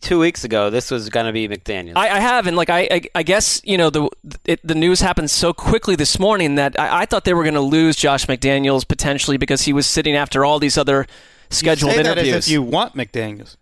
two weeks ago this was going to be McDaniel. I, I, have, and like I, I, I guess you know the it, the news happened so quickly this morning that I, I thought they were going to lose Josh McDaniels potentially because he was sitting after all these other scheduled you say interviews. That as if you want McDaniels.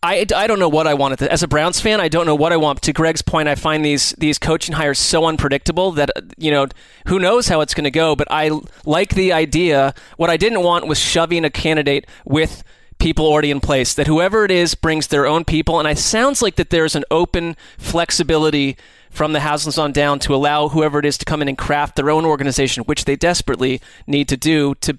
I, I don't know what I want. As a Browns fan, I don't know what I want. To Greg's point, I find these these coaching hires so unpredictable that you know who knows how it's going to go. But I like the idea. What I didn't want was shoving a candidate with people already in place. That whoever it is brings their own people, and it sounds like that there's an open flexibility from the Haslams on down to allow whoever it is to come in and craft their own organization, which they desperately need to do to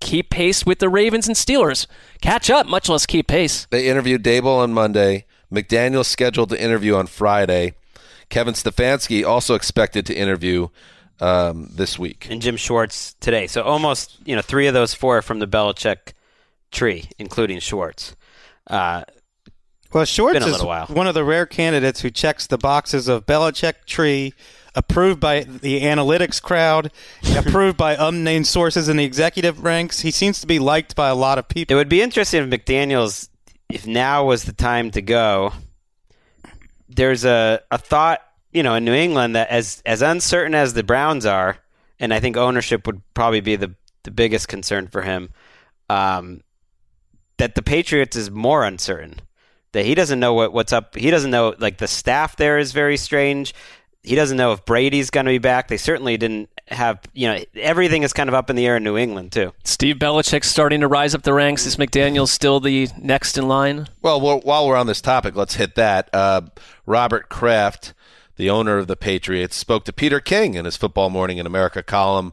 keep pace with the Ravens and Steelers. Catch up, much less keep pace. They interviewed Daboll on Monday. McDaniel scheduled to interview on Friday. Kevin Stefanski also expected to interview um, this week. And Jim Schwartz today. So almost, you know, three of those four from the Belichick tree, including Schwartz. Uh, well, Schwartz is while. one of the rare candidates who checks the boxes of Belichick tree, approved by the analytics crowd, approved by unnamed sources in the executive ranks. He seems to be liked by a lot of people. It would be interesting if McDaniels, if now was the time to go. There's a, a thought, you know, in New England that as as uncertain as the Browns are, and I think ownership would probably be the the biggest concern for him. Um, that the Patriots is more uncertain. That he doesn't know what, what's up. He doesn't know like the staff there is very strange. He doesn't know if Brady's going to be back. They certainly didn't have, you know, everything is kind of up in the air in New England too. Steve Belichick's starting to rise up the ranks. Is McDaniel still the next in line? Well, while we're on this topic, let's hit that. Uh, Robert Kraft the owner of the Patriots, spoke to Peter King in his Football Morning in America column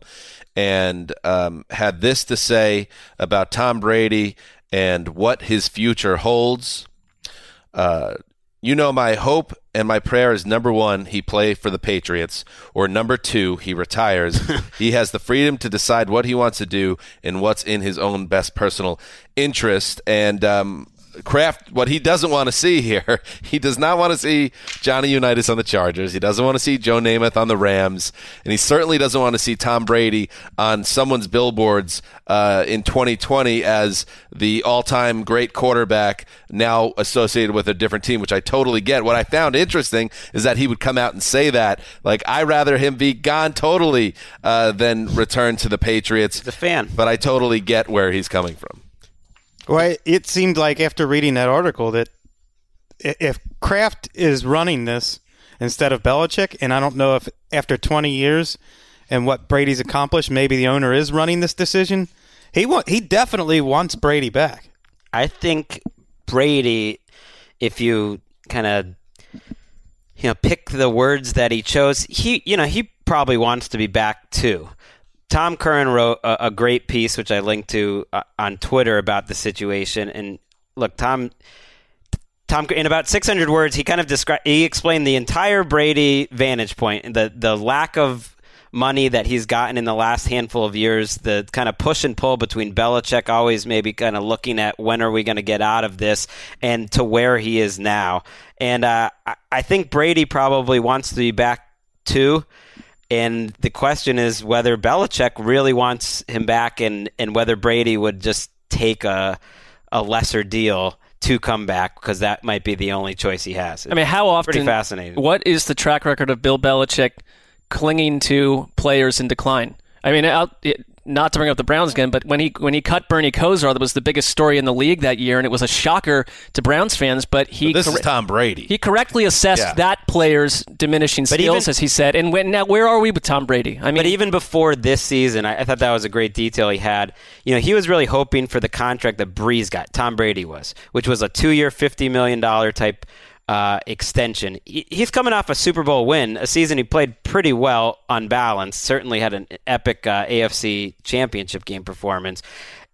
and um, had this to say about Tom Brady and what his future holds. Uh, you know, my hope and my prayer is number one, he play for the Patriots, or number two, he retires. he has the freedom to decide what he wants to do and what's in his own best personal interest. And um, Kraft, what he doesn't want to see here, he does not want to see Johnny Unitas on the Chargers. He doesn't want to see Joe Namath on the Rams, and he certainly doesn't want to see Tom Brady on someone's billboards uh, in 2020 as the all-time great quarterback now associated with a different team, which I totally get. What I found interesting is that he would come out and say that, like, I rather him be gone totally uh, than return to the Patriots. The fan, but I totally get where he's coming from. Well, it seemed like after reading that article that if Kraft is running this instead of Belichick, and I don't know if after 20 years and what Brady's accomplished, maybe the owner is running this decision. He want, he definitely wants Brady back. I think Brady, if you kind of you know pick the words that he chose, he you know he probably wants to be back too. Tom Curran wrote a, a great piece, which I linked to uh, on Twitter about the situation. And look, Tom, Tom, in about 600 words, he kind of described, he explained the entire Brady vantage point, the the lack of money that he's gotten in the last handful of years, the kind of push and pull between Belichick always maybe kind of looking at when are we going to get out of this, and to where he is now. And uh, I think Brady probably wants to be back too. And the question is whether Belichick really wants him back and, and whether Brady would just take a, a lesser deal to come back because that might be the only choice he has. I mean, how often? Pretty fascinating. What is the track record of Bill Belichick clinging to players in decline? I mean, it, not to bring up the Browns again, but when he when he cut Bernie Kosar, that was the biggest story in the league that year, and it was a shocker to Browns fans. But he this cor- is Tom Brady. He correctly assessed yeah. that player's diminishing skills, even, as he said. And when, now, where are we with Tom Brady? I mean, but even before this season, I, I, thought that was a great detail he had. You know, he was really hoping for the contract that Brees got. Tom Brady was, which was a two-year, fifty million dollar type uh, extension. He's coming off a Super Bowl win, a season he played pretty well on balance. Certainly had an epic uh, AFC Championship game performance,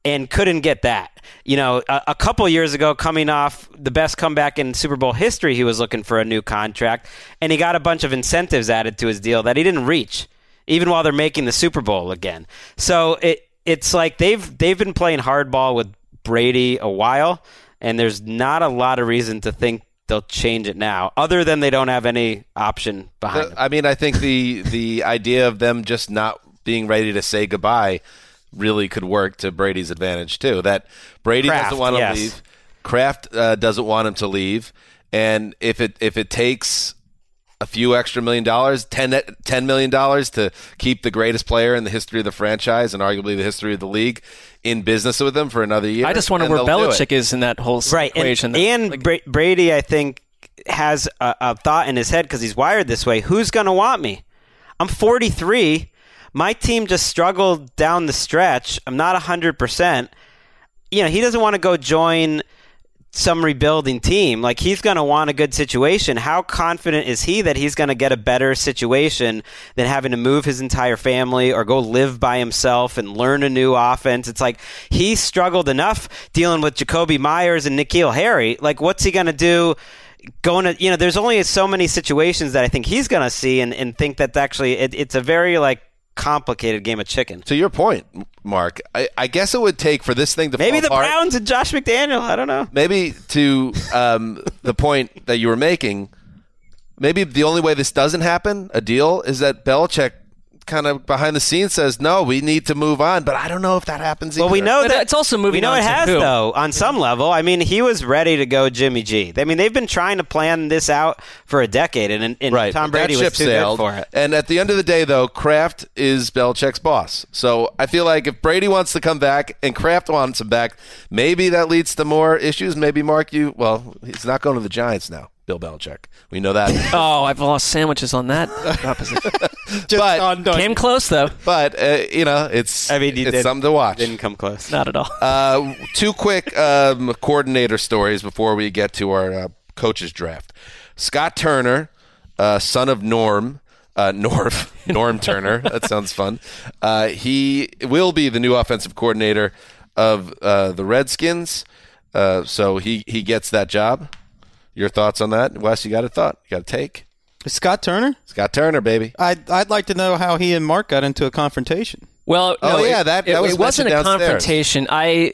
and couldn't get that. You know, a, a couple years ago, coming off the best comeback in Super Bowl history, he was looking for a new contract, and he got a bunch of incentives added to his deal that he didn't reach, even while they're making the Super Bowl again. So it it's like they've they've been playing hardball with Brady a while, and there's not a lot of reason to think they'll change it now, other than they don't have any option behind. The, I mean, I think the the idea of them just not being ready to say goodbye really could work to Brady's advantage too. That Brady Kraft, doesn't want to yes. leave, Kraft uh, doesn't want him to leave, and if it if it takes a few extra million dollars, 10, $10 million to keep the greatest player in the history of the franchise and arguably the history of the league in business with them for another year. I just wonder where Belichick is in that whole right. equation. And, and like, Brady, I think, has a, a thought in his head because he's wired this way. Who's going to want me? I'm 43. My team just struggled down the stretch. I'm not 100%. You know, he doesn't want to go join – some rebuilding team. Like he's going to want a good situation. How confident is he that he's going to get a better situation than having to move his entire family or go live by himself and learn a new offense? It's like he struggled enough dealing with Jakobi Meyers and N'Keal Harry. Like what's he going to do? Going to, you know, there's only so many situations that I think he's going to see and, and think that actually it, it's a very like complicated game of chicken. To your point, Mark, I, I guess it would take for this thing to maybe the apart, Browns and Josh McDaniel. I don't know. Maybe to um, the point that you were making, maybe the only way this doesn't happen, a deal, is that Belichick kind of behind the scenes says no, we need to move on. But I don't know if that happens. Well, either. we know but that it's also moving. We know on it to has who? though on some level. I mean, he was ready to go Jimmy G. I mean, they've been trying to plan this out for a decade, and, and right. Tom That Brady was too sailed. good for it. And at the end of the day, though, Kraft is Belichick's boss. So I feel like if Brady wants to come back and Kraft wants him back, maybe that leads to more issues. Maybe Mark, you well, he's not going to the Giants now. Bill Belichick. We know that. oh, I've lost sandwiches on that proposition. but Came close though. but uh, you know, it's I mean, he it's did- something to watch. Didn't come close. Not at all. Uh, two quick um, coordinator stories before we get to our uh, coaches draft. Scott Turner uh, son of Norm. Uh, Norm Norm Turner. That sounds fun. Uh, he will be the new offensive coordinator of uh, the Redskins. Uh, so he he gets that job. Your thoughts on that, Wes? You got a thought? You got a take? Scott Turner. Scott Turner, baby. I'd I'd like to know how he and Mark got into a confrontation. Well, Oh, no, yeah, it, that- it, was it wasn't a downstairs. confrontation. I,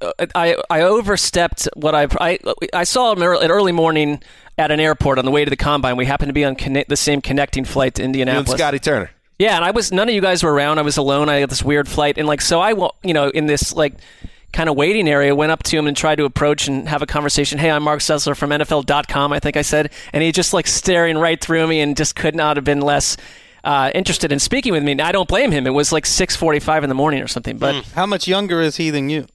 uh, I, I overstepped what I, I, I saw him ear- at early morning at an airport on the way to the combine. We happened to be on conne- the same connecting flight to Indianapolis. Scotty Turner. Yeah, and I was none of you guys were around. I was alone. I had this weird flight, and like so, I wa- you know in this like kind of waiting area went up to him and tried to approach and have a conversation. Hey, I'm Mark Sessler from NFL.com. I think I said, and he just like staring right through me and just could not have been less. Uh, interested in speaking with me. And I don't blame him. It was like 6:45 in the morning or something. But How much younger is he than you?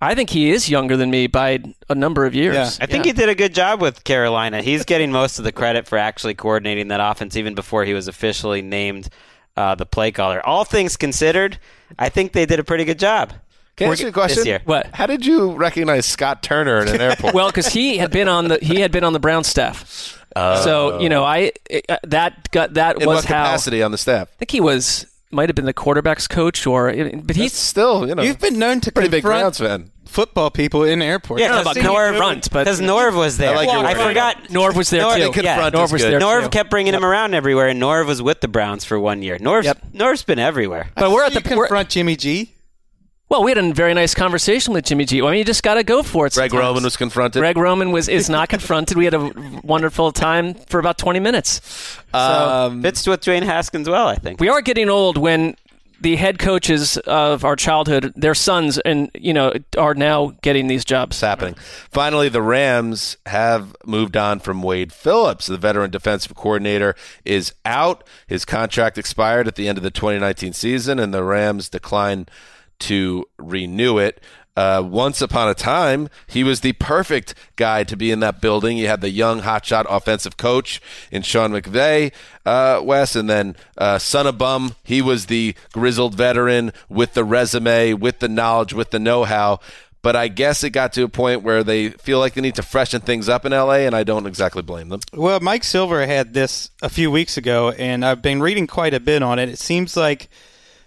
I think he is younger than me by a number of years. Yeah. I think he did a good job with Carolina. He's getting most of the credit for actually coordinating that offense, even before he was officially named uh, the play caller. All things considered, I think they did a pretty good job. Can I ask you a question? Year. What? How did you recognize Scott Turner in an airport? Well, because he had been on the he had been on the Brown staff. so you know, I uh, that got that in was what how capacity on the staff? I think he was might have been the quarterbacks coach or but He's he's still, you know, You've been known to pretty big confront Browns fan. football people in airports. Yeah, don't because about Norv, confront, but- because Norv was there. I like your I word. forgot. Norv was there Norv- too. yeah, confront Norv is was good. there Norv too. kept bringing him around everywhere, and Norv was with the Browns for one year. Norv's, Yep. Norv's been everywhere. But we're at you the we're, confront Jimmy G. well, we had a very nice conversation with Jimmy G. I mean, you just got to go for it. Greg sometimes. Roman was confronted. Greg Roman was is not confronted. We had a wonderful time for about twenty minutes. um, Fits with Dwayne Haskins well, I think. We are getting old when the head coaches of our childhood, their sons, and you know, are now getting these jobs. it's happening. Finally, the Rams have moved on from Wade Phillips. The veteran defensive coordinator is out. His contract expired at the end of the 2019 season, and the Rams declined to renew it. Uh, once upon a time, he was the perfect guy to be in that building. You had the young hotshot offensive coach in Sean McVay, uh, Wes, and then uh, son of bum. He was the grizzled veteran with the resume, with the knowledge, with the know-how. But I guess it got to a point where they feel like they need to freshen things up in LA, and I don't exactly blame them. Well, Mike Silver had this a few weeks ago, and I've been reading quite a bit on it. It seems like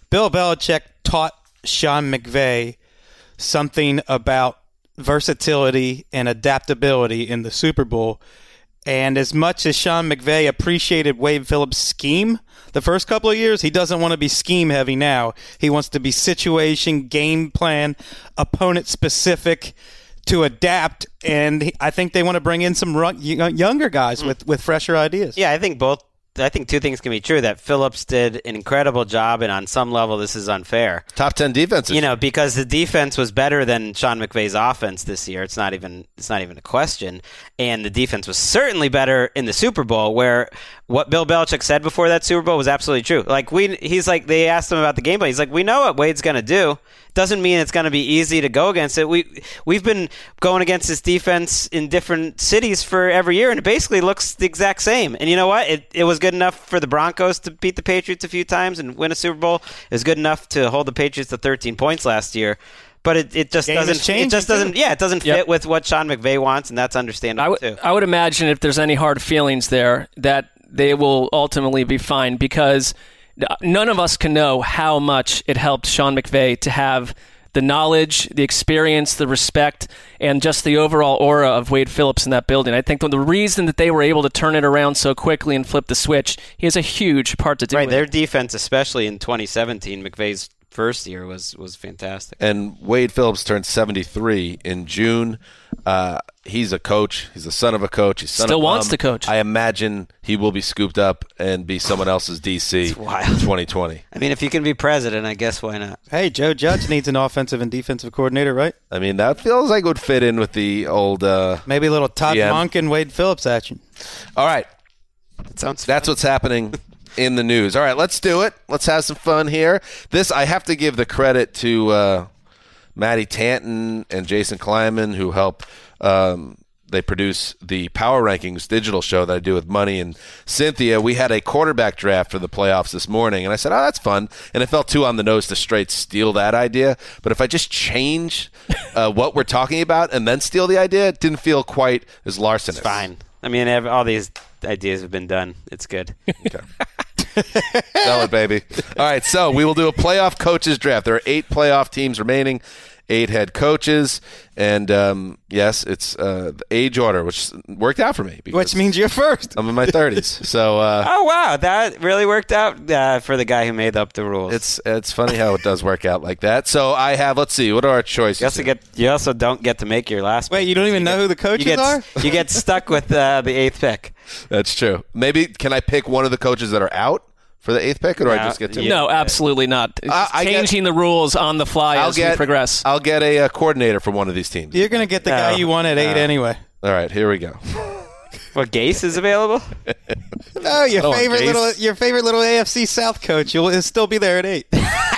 Bill Belichick taught Sean McVay something about versatility and adaptability in the Super Bowl. And as much as Sean McVay appreciated Wade Phillips' scheme the first couple of years, he doesn't want to be scheme heavy now. He wants to be situation, game plan, opponent specific to adapt. And I think they want to bring in some younger guys hmm. with, with fresher ideas. Yeah, I think both. I think two things can be true. That Phillips did an incredible job, and on some level, this is unfair. Top ten defenses. You know, because the defense was better than Sean McVay's offense this year. It's not even it's not even a question. And the defense was certainly better in the Super Bowl, where what Bill Belichick said before that Super Bowl was absolutely true. Like we, he's like they asked him about the game plan. He's like, we know what Wade's going to do. Doesn't mean it's going to be easy to go against it. We we've been going against this defense in different cities for every year, and it basically looks the exact same. And you know what? It it was good enough for the Broncos to beat the Patriots a few times and win a Super Bowl. It was good enough to hold the Patriots to 13 points last year. But it, it just Game doesn't. Change. It just doesn't. too. Yeah, it doesn't Yep. fit with what Sean McVay wants, and that's understandable would too. I would imagine if there's any hard feelings there that they will ultimately be fine because none of us can know how much it helped Sean McVay to have the knowledge, the experience, the respect, and just the overall aura of Wade Phillips in that building. I think the reason that they were able to turn it around so quickly and flip the switch, he has a huge part to do Right, their it. defense, especially in 2017, McVay's first year was was fantastic. and Wade Phillips turned 73 in June. Uh, he's a coach. He's the son of a coach. He's son Still of wants Bum. to coach. I imagine he will be scooped up and be someone else's DC It's wild. in 2020. I mean, if you can be president, I guess why not? Hey, Joe Judge needs an offensive and defensive coordinator, right? I mean, that feels like it would fit in with the old. Uh, Maybe a little Todd GM. Monk and Wade Phillips action. all right, That sounds. that's what's happening in the news. All right, let's do it. Let's have some fun here. This I have to give the credit to uh, Maddie Tanton and Jason Kleiman who help. Um, they produce the Power Rankings digital show that I do with Money and Cynthia. We had a quarterback draft for the playoffs this morning, and I said, "Oh, that's fun." And it felt too on the nose to straight steal that idea. But if I just change uh, what we're talking about and then steal the idea, it didn't feel quite as larcenous. fine. I mean, all these ideas have been done. It's good. Sell it, baby. All right, so we will do a playoff coaches draft. There are eight playoff teams remaining, eight head coaches, and um, yes, it's uh, the age order, which worked out for me. Which means you're first. I'm in my 30s, so uh, Oh wow, that really worked out uh, for the guy who made up the rules. it's it's funny how it does work out like that. So I have. Let's see, what are our choices? You also get. You also don't get to make your last. Wait, you don't even know who the coaches you get, are? You get stuck with uh, the eighth pick. That's true. Maybe can I pick one of the coaches that are out for the eighth pick, or do I just get to? No, absolutely not. It's I- I get- changing the rules on the fly I'll as get we progress. I'll get a, uh coordinator for one of these teams. You're going to get the guy you want at eight anyway. All right, here we go. What Gase is available? Oh, your Oh, favorite little your favorite little AFC South coach. You'll he'll still be there at eight.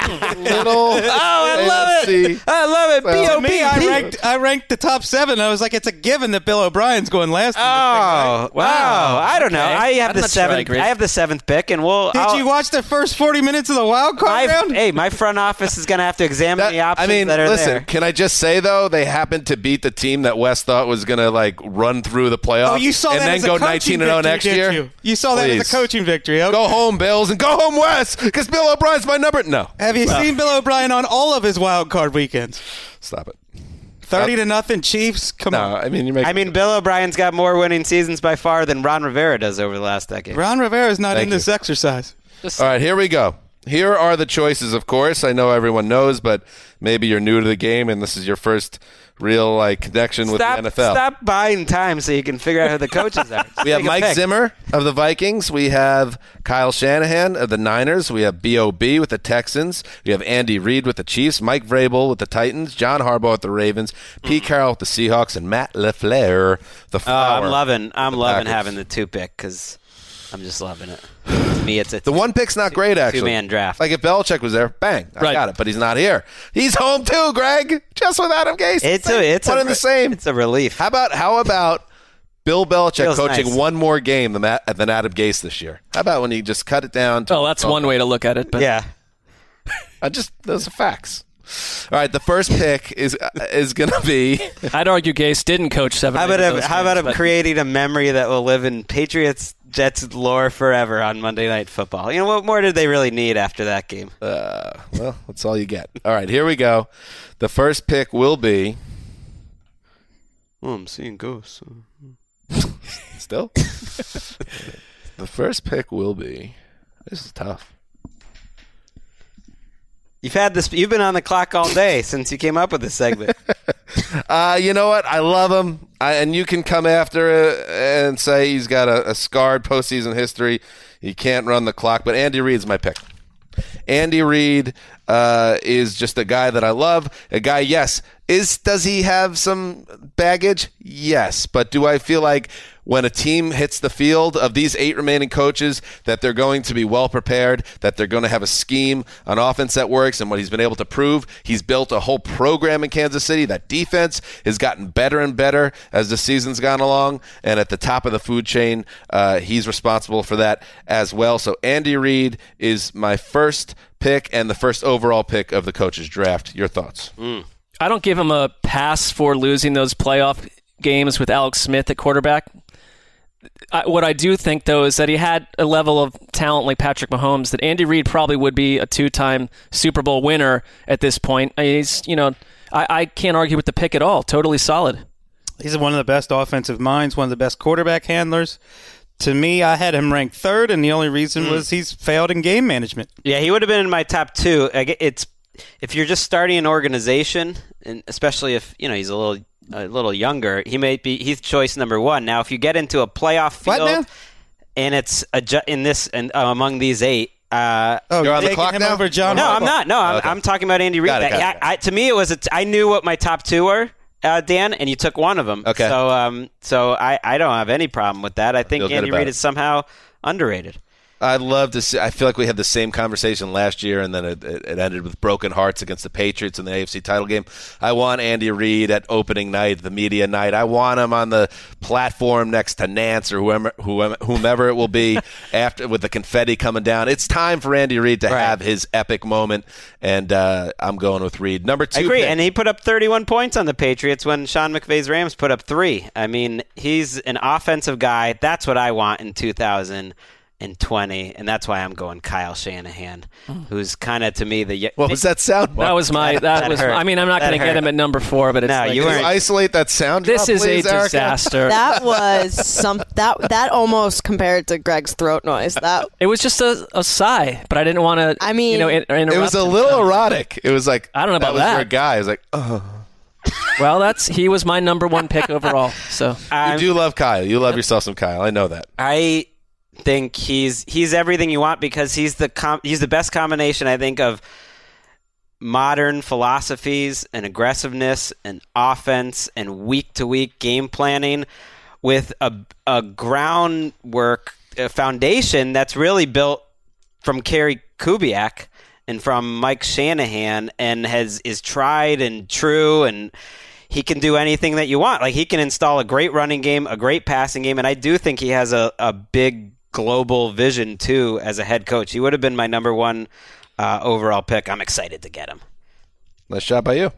Little. Oh, I love it. I love it. Well, To I ranked I ranked the top seven. I was like, it's a given that Bill O'Brien's going last. in thing, right? Oh wow! I don't know. Okay. I have I'm the not sure I seventh. I have the seventh pick, and we'll. Did I'll- you watch the first forty minutes of the wild card my, round? hey, my front office is going to have to examine That- the options I mean, that are there. listen. there. Can I just say though, they happened to beat the team that Wes thought was going to like run through the playoffs. Oh, you saw and that then as a go coaching 19 and 0 victory, next year. You? You saw that Please. as a coaching victory. Okay. Go home, Bills, and go home Wes, because Bill O'Brien's my number. No, Have you seen Bill O'Brien on all of his wild card weekends? stop it. Thirty to nothing, Chiefs. Come No, on. I mean you make. I mean, Bill O'Brien's got more winning seasons by far than Ron Rivera does over the last decade. Ron Rivera's not Thank in you. this exercise. All right, here we go. Here are the choices. Of course, I know everyone knows, but maybe you're new to the game and this is your first real like connection Stop, with the NFL. stop buying time so you can figure out who the coaches are. We have Mike. Zimmer of the Vikings. We have Kyle Shanahan of the Niners. We have B.O.B. with the Texans. We have Andy Reid with the Chiefs. Mike Vrabel with the Titans. John Harbaugh with the Ravens. Pete hmm. Carroll with the Seahawks. And Matt LaFleur, the Oh, flower. I'm loving. I'm loving Packers. having the two pick because I'm just loving it. to me, it's a The one pick's not great, actually. two-man draft. Like if Belichick was there, bang, I Right. got it. But he's not here. He's home too, Greg. Just with Adam Gase. It's a it's one a and the same. It's a relief. How about how about Bill Belichick Feels coaching nice. one more game than, than Adam Gase this year? How about when you just cut it down? To oh, that's one way to look at it. But yeah. I just those are facts. All right, the first pick is uh, is going to be I'd argue Gase didn't coach seven. How about of him, those how about him creating a memory that will live in Patriots Jets lore forever on Monday Night Football? You know what more did they really need after that game? uh, well, that's all you get. All right, here we go. The first pick will be Oh, I'm seeing ghosts. still. the first pick will be. This is tough. You've had this. You've been on the clock all day since you came up with this segment. Uh, you know what? I love him, I, and you can come after it and say he's got a, a scarred postseason history. He can't run the clock, but Andy Reid's my pick. Andy Reid uh, is just a guy that I love. A guy, yes, is does he have some baggage? Yes, but do I feel like when a team hits the field of these eight remaining coaches that they're going to be well prepared, that they're going to have a scheme an offense that works, and what he's been able to prove, he's built a whole program in Kansas City. That defense has gotten better and better as the season's gone along, and at the top of the food chain, uh, he's responsible for that as well. So Andy Reid is my first pick and the first overall pick of the coaches draft. Your thoughts? I don't give him a pass for losing those playoff games with Alex Smith at quarterback. I, what I do think, though, is that he had a level of talent like Patrick Mahomes that Andy Reid probably would be a two-time Super Bowl winner at this point. I mean, he's, you know, I, I can't argue with the pick at all. Totally solid. He's one of the best offensive minds, one of the best quarterback handlers. To me, I had him ranked third, and the only reason hmm. was he's failed in game management. Yeah, he would have been in my top two. It's if you're just starting an organization, and especially if you know he's a little a little younger, he may be he's choice number one. Now, if you get into a playoff What field, now? and it's a, ju- in this and uh, among these eight. Uh, Oh, You're on the taking clock him now? over John no, Harbaugh. I'm not. No, I'm, Okay. I'm talking about Andy Reid. Got it, got it, Yeah. I, to me, it was a t- I knew what my top two were, uh, Dan, and you took one of them. Okay. So, um, so I, I don't have any problem with that. I think Feel Andy Reid is somehow underrated. I'd love to see. I feel like we had the same conversation last year, and then it, it, ended with broken hearts against the Patriots in the AFC title game. I want Andy Reid at opening night, the media night. I want him on the platform next to Nantz or whoever, whoever, whomever it will be after with the confetti coming down. It's time for Andy Reid to have his epic moment, and uh, I'm going with Reid. Number two, I agree, pick. and he put up 31 points on the Patriots when Sean McVay's Rams put up three. I mean, he's an offensive guy. That's what I want in 2020, and 20, and that's why I'm going Kyle Shanahan, mm. who's kind of to me the. What was that sound? That was my. That, That was. hurt. I mean, I'm not going to get him at number four, but it's No, like, you weren't- you isolate that sound. This drop, is please, a Erica? disaster. That was some that that almost compared to Greg's throat noise. That It was just a, a sigh, but I didn't want to. I mean- you know, in, interrupt It was a him, little so- erotic. It was like I don't know that about was that. for a guy. It was like, oh. Well, that's he was my number one pick overall. So You I'm- do love Kyle. You love uh, yourself some Kyle. I know that. I think he's he's everything you want because he's the com- he's the best combination I think of modern philosophies and aggressiveness and offense and week to week game planning with a a groundwork a foundation that's really built from Gary Kubiak and from Mike Shanahan and has is tried and true and he can do anything that you want. Like he can install a great running game, a great passing game, and I do think he has a, a big global vision too as a head coach. He would have been my number one uh, overall pick. I'm excited to get him. Nice job by you.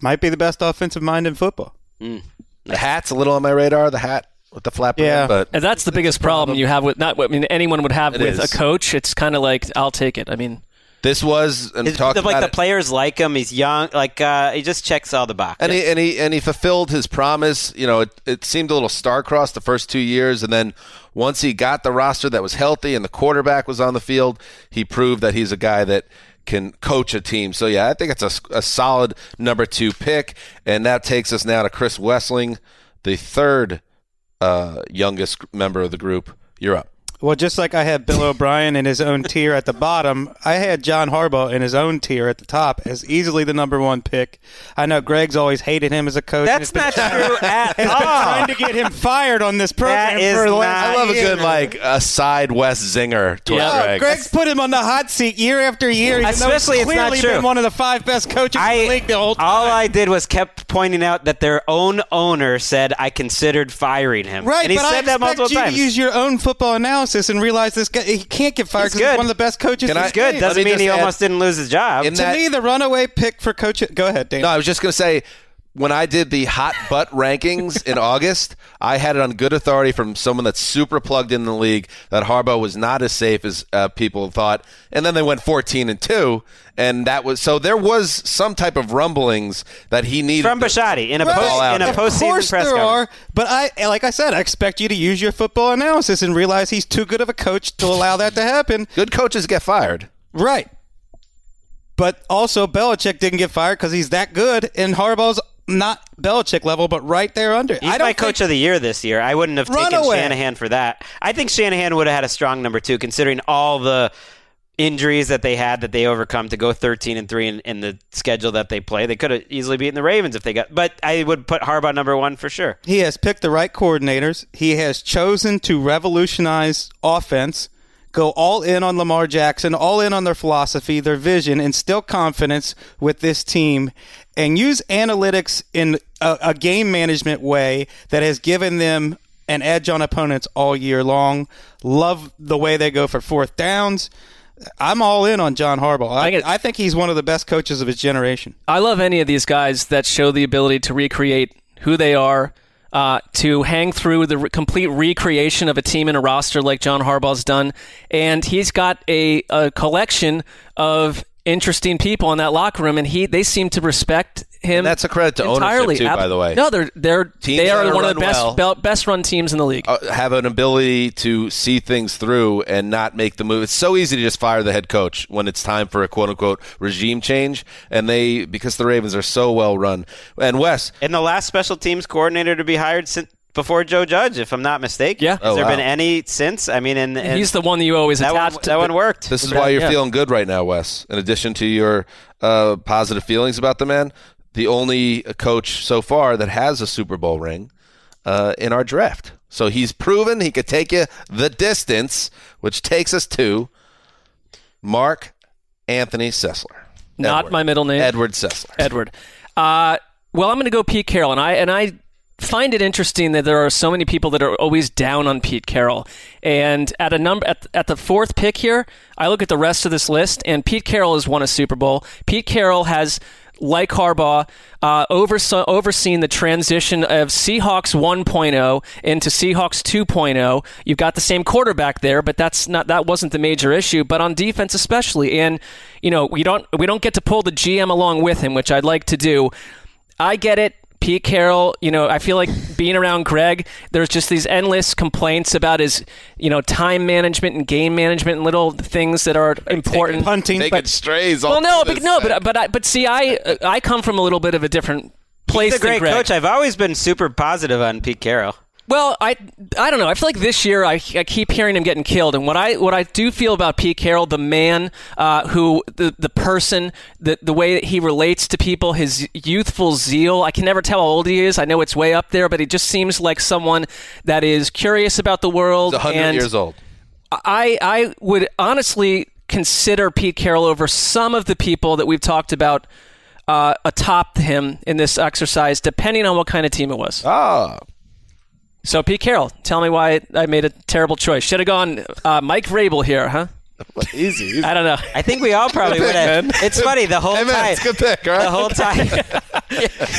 Might be the best offensive mind in football. Mm. The hat's a little on my radar. The hat with the flap. Yeah. but and that's the biggest problem you have with not. I mean, anyone would have It with is. a coach. It's kind of like I'll take it. I mean, this was and It's- talked like about the it. players like him. He's young. Like uh, he just checks all the boxes. And he and he and he fulfilled his promise. You know, it, it seemed a little star-crossed the first two years, and then once he got the roster that was healthy and the quarterback was on the field, he proved that he's a guy that can coach a team. So yeah, I think it's a, a solid number two pick, and that takes us now to Chris Wesseling, the third uh, youngest member of the group. You're up. Well, just like I had Bill O'Brien in his own tier at the bottom, I had John Harbaugh in his own tier at the top as easily the number one pick. I know Greg's always hated him as a coach. and That's has been not true at has been all. trying to get him fired on this program That is for the not- last I love a good like a side Wes zinger towards Oh, Greg. Greg's put him on the hot seat year after year. even though he's Especially it's not true. been one of the five best coaches in the league the whole time. all I did was kept pointing out that their own owner said I considered firing him. Right, and he but said I that expect multiple you times. to use your own football analysis and realize this guy he can't get fired because he's good. one of the best coaches. Can in I- the good. game. Doesn't me mean he add- almost didn't lose his job. To that- me, the runaway pick for coach. Go ahead, Dan. No, I was just going to say when I did the hot butt rankings in August, I had it on good authority from someone that's super plugged in the league that Harbaugh was not as safe as uh, people thought. And then they went 14 and 2, and that was so there was some type of rumblings that he needed From to- Bisciotti in a Right. post, All out in a there. postseason of course press there are, but I, like I said, I expect you to use your football analysis and realize he's too good of a coach to allow that to happen. Good coaches get fired. Right. But also, Belichick didn't get fired because he's that good, and Harbaugh's not Belichick level, but right there under. He's I my coach of the year this year. I wouldn't have taken Runaway. Shanahan for that. I think Shanahan would have had a strong number two, considering all the injuries that they had that they overcome to go 13 and three in, in the schedule that they play. They could have easily beaten the Ravens if they got. But I would put Harbaugh number one for sure. He has picked the right coordinators. He has chosen to revolutionize offense, go all in on Lamar Jackson, all in on their philosophy, their vision, instill confidence with this team, and use analytics in a, a game management way that has given them an edge on opponents all year long. Love the way they go for fourth downs. I'm all in on John Harbaugh. I, I I think he's one of the best coaches of his generation. I love any of these guys that show the ability to recreate who they are, uh, to hang through the re- complete recreation of a team and a roster like John Harbaugh's done. And he's got a, a collection of interesting people in that locker room, and he they seem to respect him. And that's a credit to ownership, entirely. too, Ab- by the way. No, they're they're Teams they are are one of the best well- be- best run teams in the league. uh, have an ability to see things through and not make the move. It's so easy to just fire the head coach when it's time for a quote unquote regime change. And they, because the Ravens are so well run. And Wes, And the last special teams coordinator to be hired since before Joe Judge, if I'm not mistaken. Yeah. Has Oh, there wow. been any since? I mean, and, and he's the one that you always that one, that one worked. this is why you're Yeah. feeling good right now, Wes. In addition to your uh, positive feelings about the man, the only coach so far that has a Super Bowl ring uh, in our draft. So he's proven he could take you the distance, which takes us to Mark Anthony Sessler. Not Edward. my middle name. Edward Sessler. Edward. Uh, well, I'm going to go Pete Carroll, and I and I find it interesting that there are so many people that are always down on Pete Carroll. And at a number at, at the fourth pick here, I look at the rest of this list, and Pete Carroll has won a Super Bowl. Pete Carroll has. Like Harbaugh, uh, overseen the transition of Seahawks 1.0 into Seahawks 2.0. You've got the same quarterback there, but that's not that wasn't the major issue. But on defense, especially, and you know we don't we don't get to pull the GM along with him, which I'd like to do. I get it. Pete Carroll, you know, I feel like being around Greg, there's just these endless complaints about his, you know, time management and game management and little things that are important. Punting. Taking strays. all Well, no, but this no, but but I, but see, I I come from a little bit of a different place He's a than great Greg. coach. I've always been super positive on Pete Carroll. Well, I I don't know. I feel like this year I, I keep hearing him getting killed, and what I what I do feel about Pete Carroll, the man uh, who the the person, the the way that he relates to people, his youthful zeal. I can never tell how old he is. I know it's way up there, but he just seems like someone that is curious about the world. 100 years old. I I would honestly consider Pete Carroll over some of the people that we've talked about uh, atop him in this exercise, depending on what kind of team it was. Ah, So, Pete Carroll, tell me why I made a terrible choice. Should have gone uh, Mike Vrabel here, huh? Easy. easy. I don't know. I think we all probably would have. It's funny the whole Hey, man, time. it's a good pick, all right? The whole time.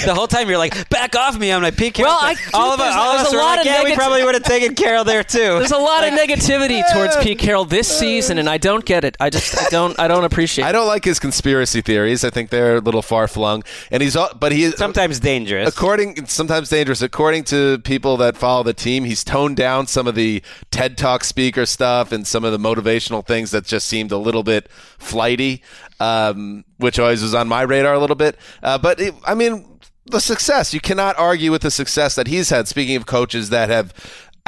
the whole time you're like, back off me. I'm like Pete Carroll. Well, I- all of us, all of us a were lot like, of yeah, we probably would have taken Carroll there too. There's a lot of negativity towards Pete Carroll this season, and I don't get it. I just I don't I don't appreciate. I don't like his conspiracy theories. I think they're a little far flung, and he's al- but he Sometimes dangerous. according sometimes dangerous. According to people that follow the team, he's toned down some of the TED Talk speaker stuff and some of the motivational things that just seemed a little bit flighty, um, which always was on my radar a little bit. Uh, but it, I mean, the success you cannot argue with the success that he's had. Speaking of coaches that have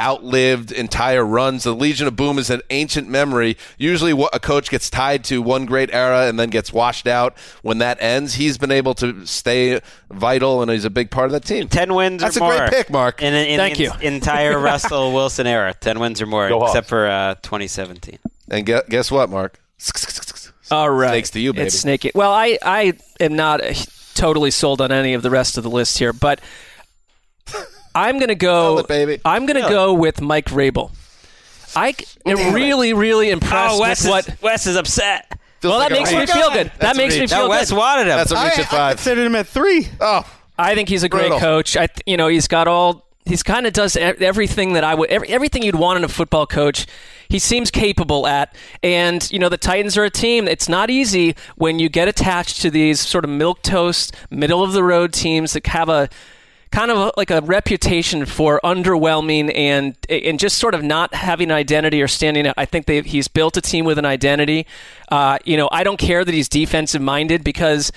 outlived entire runs. The Legion of Boom is an ancient memory. Usually, what a coach gets tied to one great era and then gets washed out when that ends. He's been able to stay vital, and he's a big part of that team. Ten wins That's or a more. great pick, Mark. In, in Thank the you. entire Russell Wilson era, ten wins or more, Go Hawks. except for uh, 2017. And guess, guess what, Mark? All right, Snakes to you, baby. It's snaky. Well, I I am not uh, totally sold on any of the rest of the list here, but I'm going to go. It, baby. I'm going to go with Mike Vrabel. I am really, really impressed Oh, Wes with what. is, Wes is upset. Well, that makes me feel good. That That's a makes me reach. feel No, Wes wanted him. That's a reach I, at I five. considered him at three. Oh, I think he's a great coach. I, th- you know, he's got all. He's kind of does everything that I would, every, everything you'd want in a football coach. He seems capable at, and you know, the Titans are a team. It's not easy when you get attached to these sort of milk toast, middle of the road teams that have a kind of like a reputation for underwhelming and and just sort of not having an identity or standing out. I think they, he's built a team with an identity. Uh, you know, I don't care that he's defensive minded because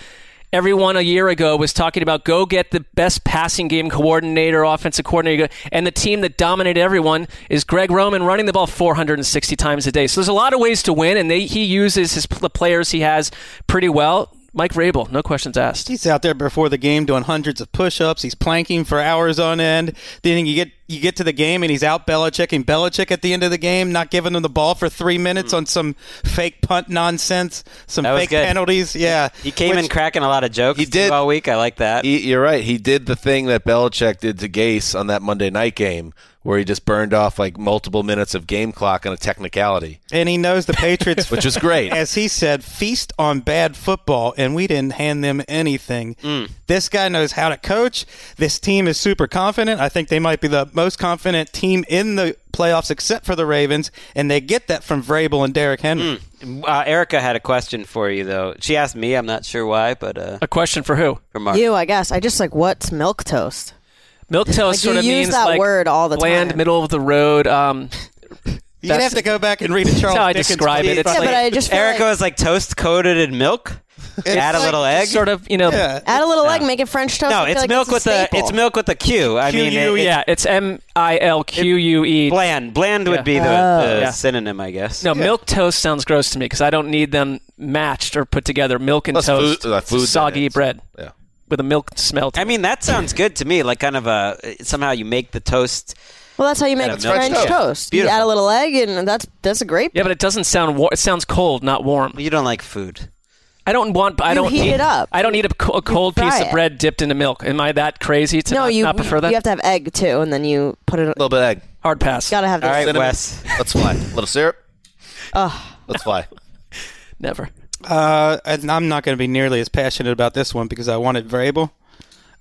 everyone a year ago was talking about go get the best passing game coordinator, offensive coordinator, and the team that dominated everyone is Greg Roman running the ball 460 times a day. So there's a lot of ways to win, and they, he uses his the players he has pretty well. Mike Vrabel, no questions asked. He's out there before the game doing hundreds of push-ups. He's planking for hours on end. Then you get you get to the game and he's out Belichicking Belichick at the end of the game, not giving him the ball for three minutes hmm. on some fake punt nonsense, some That fake good. penalties. Yeah, He came in cracking a lot of jokes He did. all week. I like that. he, you're right. He did the thing that Belichick did to Gase on that Monday night game, where he just burned off like multiple minutes of game clock on a technicality, and he knows the Patriots, which was great. as he said, feast on bad football, and we didn't hand them anything. Hmm. This guy knows how to coach. This team is super confident. I think they might be the most confident team in the playoffs, except for the Ravens, and they get that from Vrabel and Derrick Henry. Uh, Erica had a question for you, though. She asked me. I'm not sure why, but uh, A question for who? for Mark. You, I guess. I just like what's milk toast. Milk toast Like, sort you of use means that like word all the bland, time. middle of the road. Um, You'd have to go back and read a Charles how I Dickens describe piece. it. It's yeah, like- but I just Erica like, was like toast coated in milk. Add a little egg. sort of, you know. Yeah. add a little egg, make it French toast. no, I feel it's like milk a with a staple. it's milk with a Q. I mean, Q-U, it- it- yeah, it's M I L Q U E. bland. Bland Yeah. would be the, Oh. the Yeah. synonym, I guess. No, milk toast sounds gross to me because I don't need them matched or put together. Milk and Plus toast, food- food soggy that is. bread Yeah. with a milk smell. To I it. mean, that sounds good to me. Like kind of a somehow you make the toast Well, that's how you make Got a French, milk toast. toast. You Beautiful. add a little egg, and that's that's a great. Yeah, but it doesn't sound. War- it sounds cold, not warm. You don't like food. I don't want. I You don't heat need, it up. I don't need a, a cold fry piece of bread dipped into milk. Am I that crazy to no, not, you not prefer that? you have to have egg too, and then you put it. A little bit of egg. Hard pass. Gotta have All this. right, Cinnamon. Wes. Let's fly. A little syrup. Ugh. Let's fly. Never. Uh, and I'm not going to be nearly as passionate about this one because I wanted Vrabel.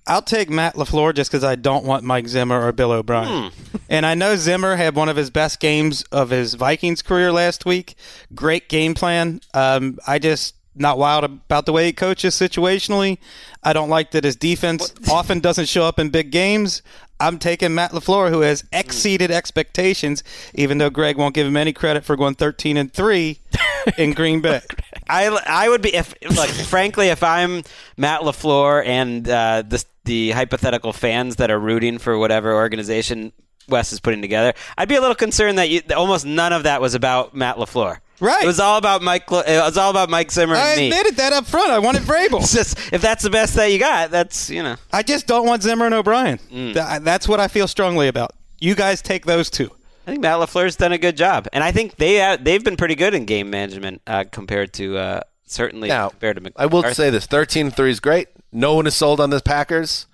I'll take Matt LaFleur just because I don't want Mike Zimmer or Bill O'Brien. And I know Zimmer had one of his best games of his Vikings career last week. Great game plan. Um, I just not wild about the way he coaches situationally. I don't like that his defense often doesn't show up in big games. I'm taking Matt LaFleur, who has exceeded expectations, even though Greg won't give him any credit for going 13 and 3 in Green Bay. I, I would be if look frankly if I'm Matt Lafleur and uh, the the hypothetical fans that are rooting for whatever organization Wes is putting together, I'd be a little concerned that you, that almost none of that was about Matt Lafleur. Right. It was all about Mike. Lo- It was all about Mike Zimmer and I me. admitted that up front. I wanted Vrabel. It's just if that's the best that you got, that's you know. I just don't want Zimmer and O'Brien. Mm. Th- that's what I feel strongly about. You guys take those two. I think Matt Lafleur's done a good job, and I think they uh, they've been pretty good in game management uh, compared to uh, certainly Now, compared to. Mc- I will Arthur. say this: 13-3 is great. No one is sold on the Packers.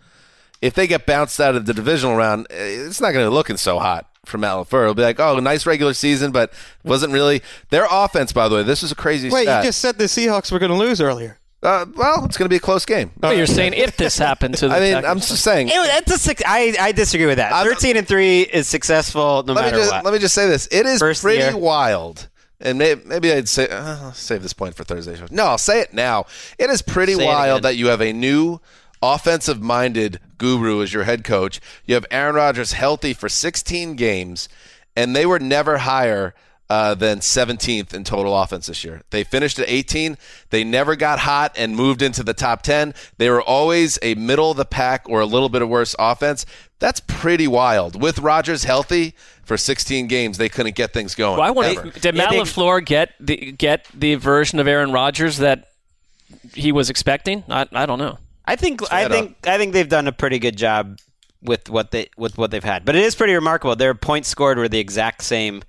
If they get bounced out of the divisional round, eh, it's not going to be looking so hot for Matt LaFleur. It'll be like, oh, nice regular season, but wasn't really their offense. By the way, this is a crazy Wait, stat. you just said the Seahawks were going to lose earlier. uh, well, it's going to be a close game. Well, you're saying if this happened to the I mean, Packers. I'm just saying. Ew, that's a six, I, I disagree with that. I'm- Thirteen and three is successful no let me just what. let me just say this: it is First pretty year. wild. And may, maybe I'd say uh, I'll save this point for Thursday. No, I'll say it now. It is pretty Say wild that you have a new offensive-minded guru as your head coach. You have Aaron Rodgers healthy for 16 games, and they were never higher uh, than 17th in total offense this year. They finished at 18. They never got hot and moved into the top 10. They were always a middle of the pack or a little bit of worse offense. That's pretty wild. With Rodgers healthy for 16 games, they couldn't get things going. Well, I wanna, Did Matt they- Lafleur get the get the version of Aaron Rodgers that he was expecting? I, I don't know. I think I think I think they've done a pretty good job with what they with what they've had. But it is pretty remarkable. Their points scored were the exact same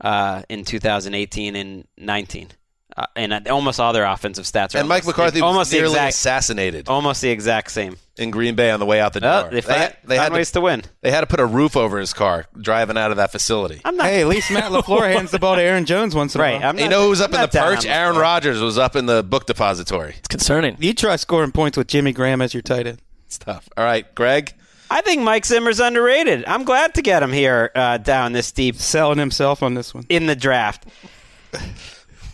uh, in 2018 and 19, uh, and uh, almost all their offensive stats are And Mike McCarthy almost was the nearly exact assassinated almost the exact same. in Green Bay on the way out the Well, door. they found, had, they found had ways to, to win. they had to put a roof over his car driving out of that facility. I'm not Hey, at least Matt LaFleur hands the ball to Aaron Jones once in right. a while. I'm you not- know who was up I'm in the perch? Aaron LaFleur. Rodgers was up in the book depository. It's concerning. you try scoring points with Jimmy Graham as your tight end. It's tough. All right, Greg. I think Mike Zimmer's underrated. I'm glad to get him here uh, down this deep Selling himself on this one. in the draft.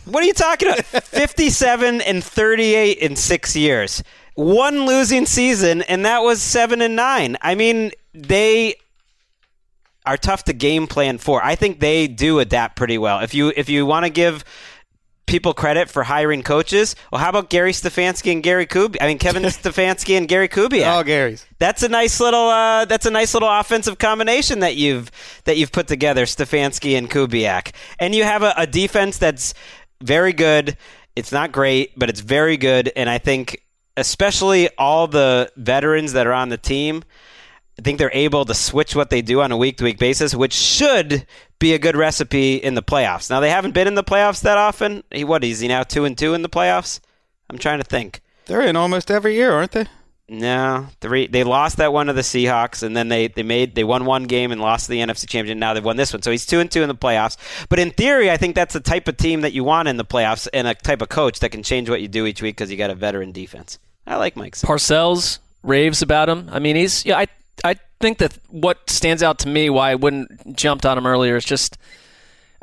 What are you talking about? 57 and 38 in six years. One losing season, and that was seven and nine. I mean, they are tough to game plan for. I think they do adapt pretty well. If you if you want to give people credit for hiring coaches, well, how about Gary Stefanski and Gary Kubiak? I mean, Kevin Stefanski and Gary Kubiak. All Gary's. That's a nice little uh, that's a nice little offensive combination that you've that you've put together, Stefanski and Kubiak. And you have a, a defense that's very good. It's not great, but it's very good. And I think especially all the veterans that are on the team, I think they're able to switch what they do on a week to week basis, which should be a good recipe in the playoffs. Now they haven't been in the playoffs that often. What is he now two and two in the playoffs? I'm trying to think. They're in almost every year, aren't they? No, three. They lost that one to the Seahawks, and then they, they made they won one game and lost the NFC Championship. Now they've won this one, so he's two and two in the playoffs. But in theory, I think that's the type of team that you want in the playoffs, and a type of coach that can change what you do each week because you got a veteran defense. I like Mike. Zimmer. Parcells raves about him. I mean, he's yeah. I I think that what stands out to me why I wouldn't jumped on him earlier is just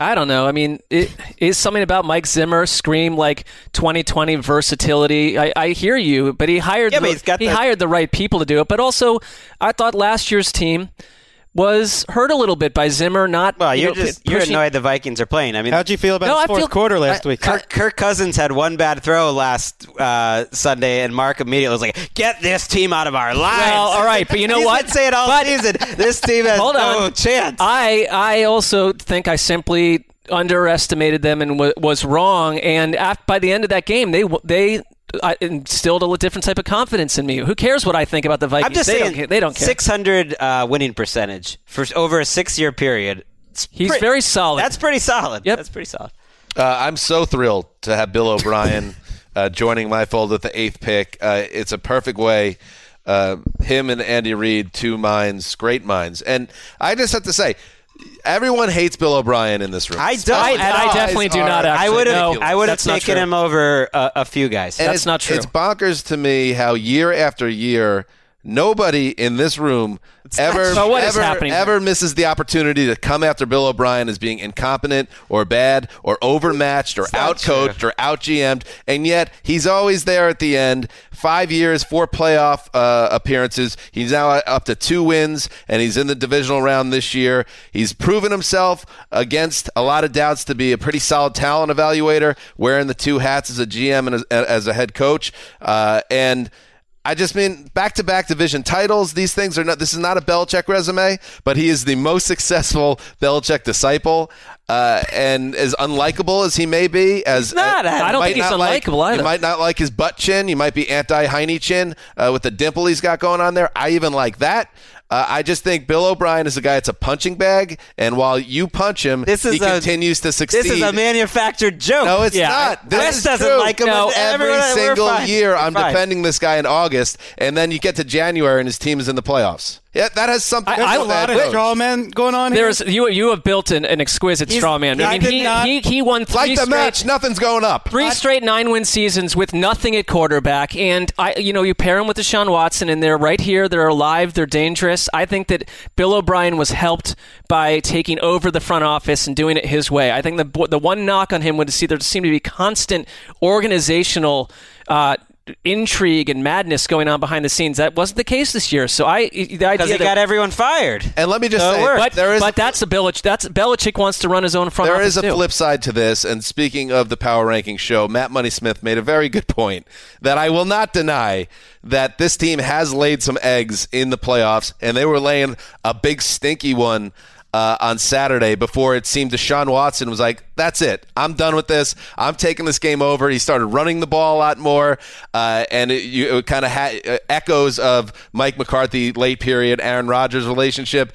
I don't know. I mean, it is something about Mike Zimmer scream like 2020 versatility. I, I hear you, but he hired Yeah, the, but he's got he the- hired the right people to do it. But also, I thought last year's team was hurt a little bit by Zimmer not. Well, you you're know, just you're pushing- annoyed the Vikings are playing. I mean, How'd you feel about No, his I fourth feel- quarter last week? Kirk, Kirk Cousins had one bad throw last uh, Sunday, and Mark immediately was like, "Get this team out of our lives." Well, all right, but you know what? Say it all But- season, this team has Hold no on. chance. I I also think I simply underestimated them and w- was wrong. And af by the end of that game, they they uh, instilled a different type of confidence in me. Who cares what I think about the Vikings? I'm just they saying don't care. they don't care. 600 uh, winning percentage for over a six-year period. It's He's pretty- very solid. That's pretty solid. Yep. That's pretty solid. Uh, I'm so thrilled to have Bill O'Brien uh, joining my fold at the eighth pick. Uh, it's a perfect way. Uh, him and Andy Reid, two minds, great minds. And I just have to say, everyone hates Bill O'Brien in this room. I don't. I- and I definitely do not I would have. No, I would have taken him over a, a few guys. And That's not true. It's bonkers to me how year after year, nobody in this room ever, So ever, ever misses the opportunity to come after Bill O'Brien as being incompetent or bad or overmatched or outcoached or out GM'd, and yet he's always there at the end. Five years, four playoff uh, appearances. He's now up to two wins, and he's in the divisional round this year. He's proven himself against a lot of doubts to be a pretty solid talent evaluator, wearing the two hats as a GM and as, as a head coach, uh, and. I just mean back to back division titles. These things are not, this is not a Belichick resume, but he is the most successful Belichick disciple. Uh, and as unlikable as he may be, as not. uh, I don't think he's not like- unlikable either. You might not like his butt chin. You might be anti Heine chin uh, with the dimple he's got going on there. I even like that. Uh, I just think Bill O'Brien is a guy that's a punching bag, and while you punch him, This is he a- continues to succeed. This is a manufactured joke. No, it's Yeah. not. This Wes is doesn't true. like him. No, Every everyone- single year, We're I'm fine. defending this guy in August, and then you get to January and his team is in the playoffs. Yeah, that has something. I- to do I- with a lot that of coach. straw man going on here. There's you. You have built an, an exquisite He's- straw man. I I mean, he, not, he he won three Like the straight match, nothing's going up. Three straight nine win seasons with nothing at quarterback. And I you know, you pair him with Deshaun Watson and they're right here, they're alive, they're dangerous. I think that Bill O'Brien was helped by taking over the front office and doing it his way. I think the the one knock on him would see there seemed to be constant organizational uh intrigue and madness going on behind the scenes. That wasn't the case this year. So I the idea because he that got everyone fired. And let me just So say, but, there is but that's a Belichick. That's Belichick wants to run his own front There is a too. flip side to this, and speaking of the power ranking show, Matt Money Smith made a very good point that I will not deny that this team has laid some eggs in the playoffs, and they were laying a big stinky one. Uh, on Saturday, before it seemed Deshaun Watson was like, "That's it, I'm done with this. I'm taking this game over." He started running the ball a lot more, uh, and it, it kind of had uh, echoes of Mike McCarthy late period Aaron Rodgers relationship.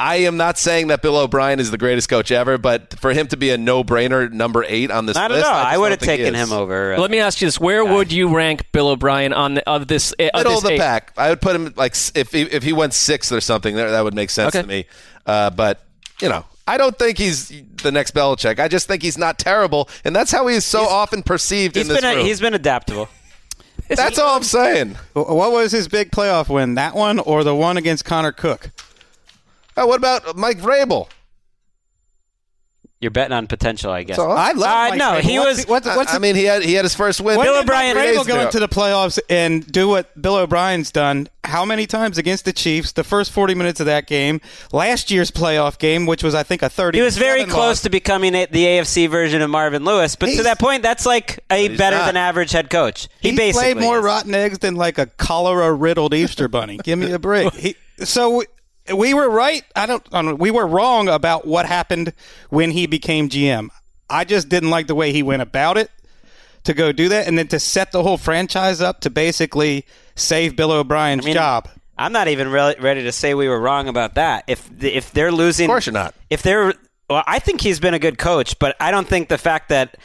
I am not saying that Bill O'Brien is the greatest coach ever, but for him to be a no-brainer number eight on this I don't list, know. I, I, would have taken him over. uh, Let me ask you this: Where would you rank Bill O'Brien on the, of this? Uh, Middle this of the eight? pack. I would put him like if he, if he went sixth or something, that, that would make sense Okay. to me. Uh, but you know, I don't think he's the next Belichick. I just think he's not terrible, and that's how he is so often perceived he's in this been a, room. he's been adaptable. that's all I'm saying. what was his big playoff win? That one or the one against Connor Cook? Uh, what about Mike Vrabel? You're betting on potential, I guess. So, I love. Uh, Mike no, Vrabel. he What's was- What's, what's I, I mean, he had he had his first win. when Bill O'Brien- Mike Vrabel go into the playoffs and do what Bill O'Brien's done? How many times against the Chiefs? The first 40 minutes of that game, last year's playoff game, which was I think a 30. He was very close to becoming a, the AFC version of Marvin Lewis, but to that point, that's like a better not. than average head coach. He He basically played more is. rotten eggs than like a cholera riddled Easter bunny. Give me a break. He, so we, we were right. I don't, I don't. We were wrong about what happened when he became GM. I just didn't like the way he went about it to go do that, and then to set the whole franchise up to basically save Bill O'Brien's I mean, job. I'm not even re- ready to say we were wrong about that. If if they're losing, Of course you're not. If they're, well, I think he's been a good coach, but I don't think the fact that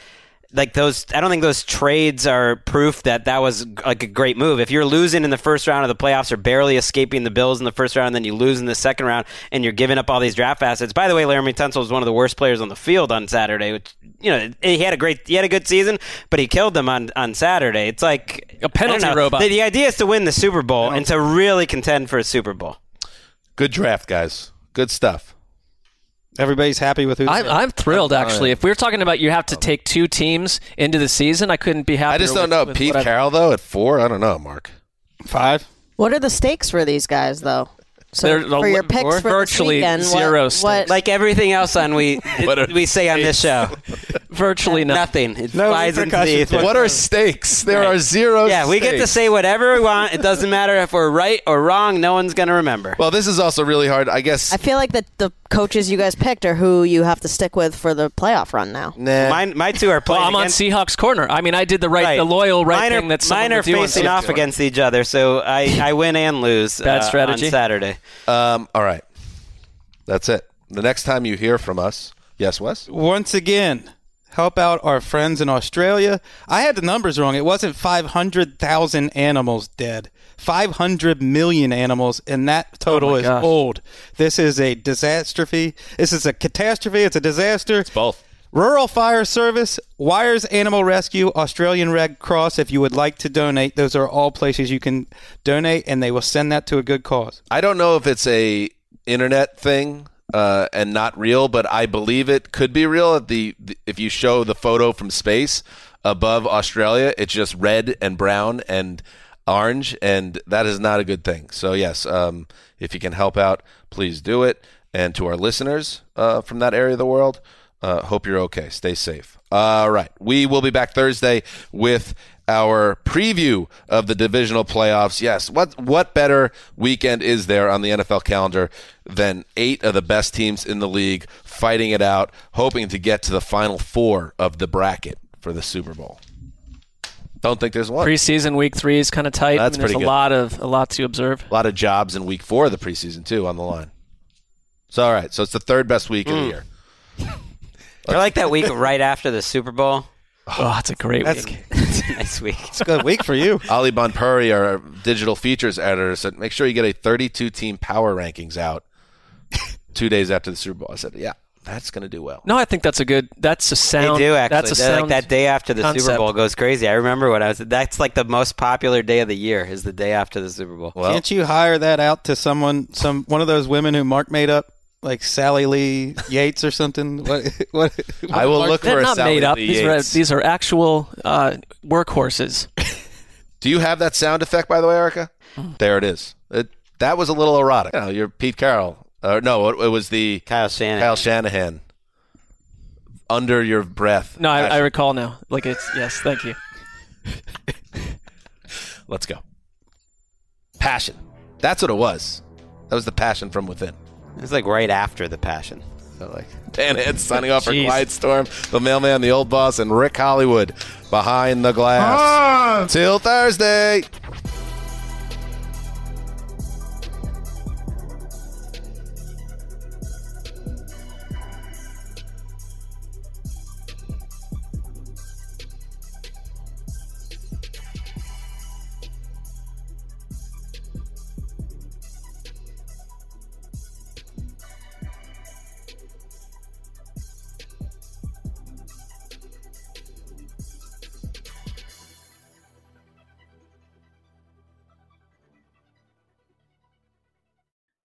like those, I don't think those trades are proof that that was like a great move. If you're losing in the first round of the playoffs or barely escaping the Bills in the first round, and then you lose in the second round, and you're giving up all these draft assets. By the way, Laremy Tunsil was one of the worst players on the field on Saturday. Which you know he had a great, he had a good season, but he killed them on on Saturday. It's like A penalty know. robot. The, the idea is to win the Super Bowl and to really contend for a Super Bowl. Good draft, guys. Good stuff. Everybody's happy with who. I'm, I'm thrilled, actually. If we were talking about you have to um, take two teams into the season, I couldn't be happier. I just don't with- know. Pete Carroll though at four. I don't know, Mark. Five. What are the stakes for these guys, though? So There's a for your picks for this virtually weekend, zero what, stakes. Like everything else on we What are we say on this show, Virtually nothing. nothing. It No flies into the repercussions ether. What are stakes? There are zero. Yeah, we get to say whatever we want. It doesn't matter if we're right or wrong. No one's gonna remember. Well, this is also really hard. I guess. I feel like the the coaches you guys picked are who you have to stick with for the playoff run now. nah. Mine, my two are Well, playing. I'm on against, Seahawks corner. I mean, I did the right, right. the loyal right mine thing are, that someone mine are would facing off against each other, so I, I win and lose. Bad uh, strategy. on Saturday. Um, all right. That's it. The next time you hear from us, yes, Wes? Once again, help out our friends in Australia. I had the numbers wrong. It wasn't 500,000 animals dead. 500 million animals, and that total Oh is gosh. old. This is a catastrophe. This is a catastrophe. It's a disaster. It's both. Rural Fire Service, Wires Animal Rescue, Australian Red Cross. If you would like to donate, those are all places you can donate, and they will send that to a good cause. I don't know if it's a internet thing uh, and not real, but I believe it could be real. The, the if you show the photo from space above Australia, it's just red and brown and orange, and that is not a good thing. So yes, um, if you can help out, please do it. And to our listeners uh, from that area of the world, uh, hope you're okay. Stay safe. All right, we will be back Thursday with our preview of the divisional playoffs. Yes, what what better weekend is there on the NFL calendar than eight of the best teams in the league fighting it out, hoping to get to the final four of the bracket for the Super Bowl. Don't think there's one. Preseason week three is kind of tight. That's I mean, there's pretty a lot of a lot to observe. A lot of jobs in week four of the preseason too on the line. So all right, so it's the third best week of the hmm. year. I like that week right after the Super Bowl. Oh, oh, that's a great That's- week. It's a nice week. It's a good week for you. Ali Bhanpuri, our digital features editor, said, "Make sure you get a 32 team power rankings out two days after the Super Bowl." I said, "Yeah, that's going to do well." No, I think that's a good. That's a sound. They do actually. That's a sound like that day after the Super. Bowl goes crazy. I remember when I was. That's like the most popular day of the year. Is the day after the Super Bowl. Well, Can't you hire that out to someone, some one of those women who Mark made up, like Sally Lee Yates or something? What? what, I will Mark- look for They're a not Sally made up. Lee These are these are actual uh, workhorses. Do you have that sound effect, by the way, Erica? There it is. It, that was a little erotic. You know, you're Pete Carroll. Uh, no, it, it was the Kyle Shanahan. Kyle Shanahan. Under your breath. No, I, I recall now. Like it's yes. Thank you. Let's go. Passion. That's what it was. That was the passion from within. It was like right after the Passion. So like Dan Head signing off for Jeez. Quiet Storm, the mailman, the old boss, and Rick Hollywood behind the glass. Till Thursday.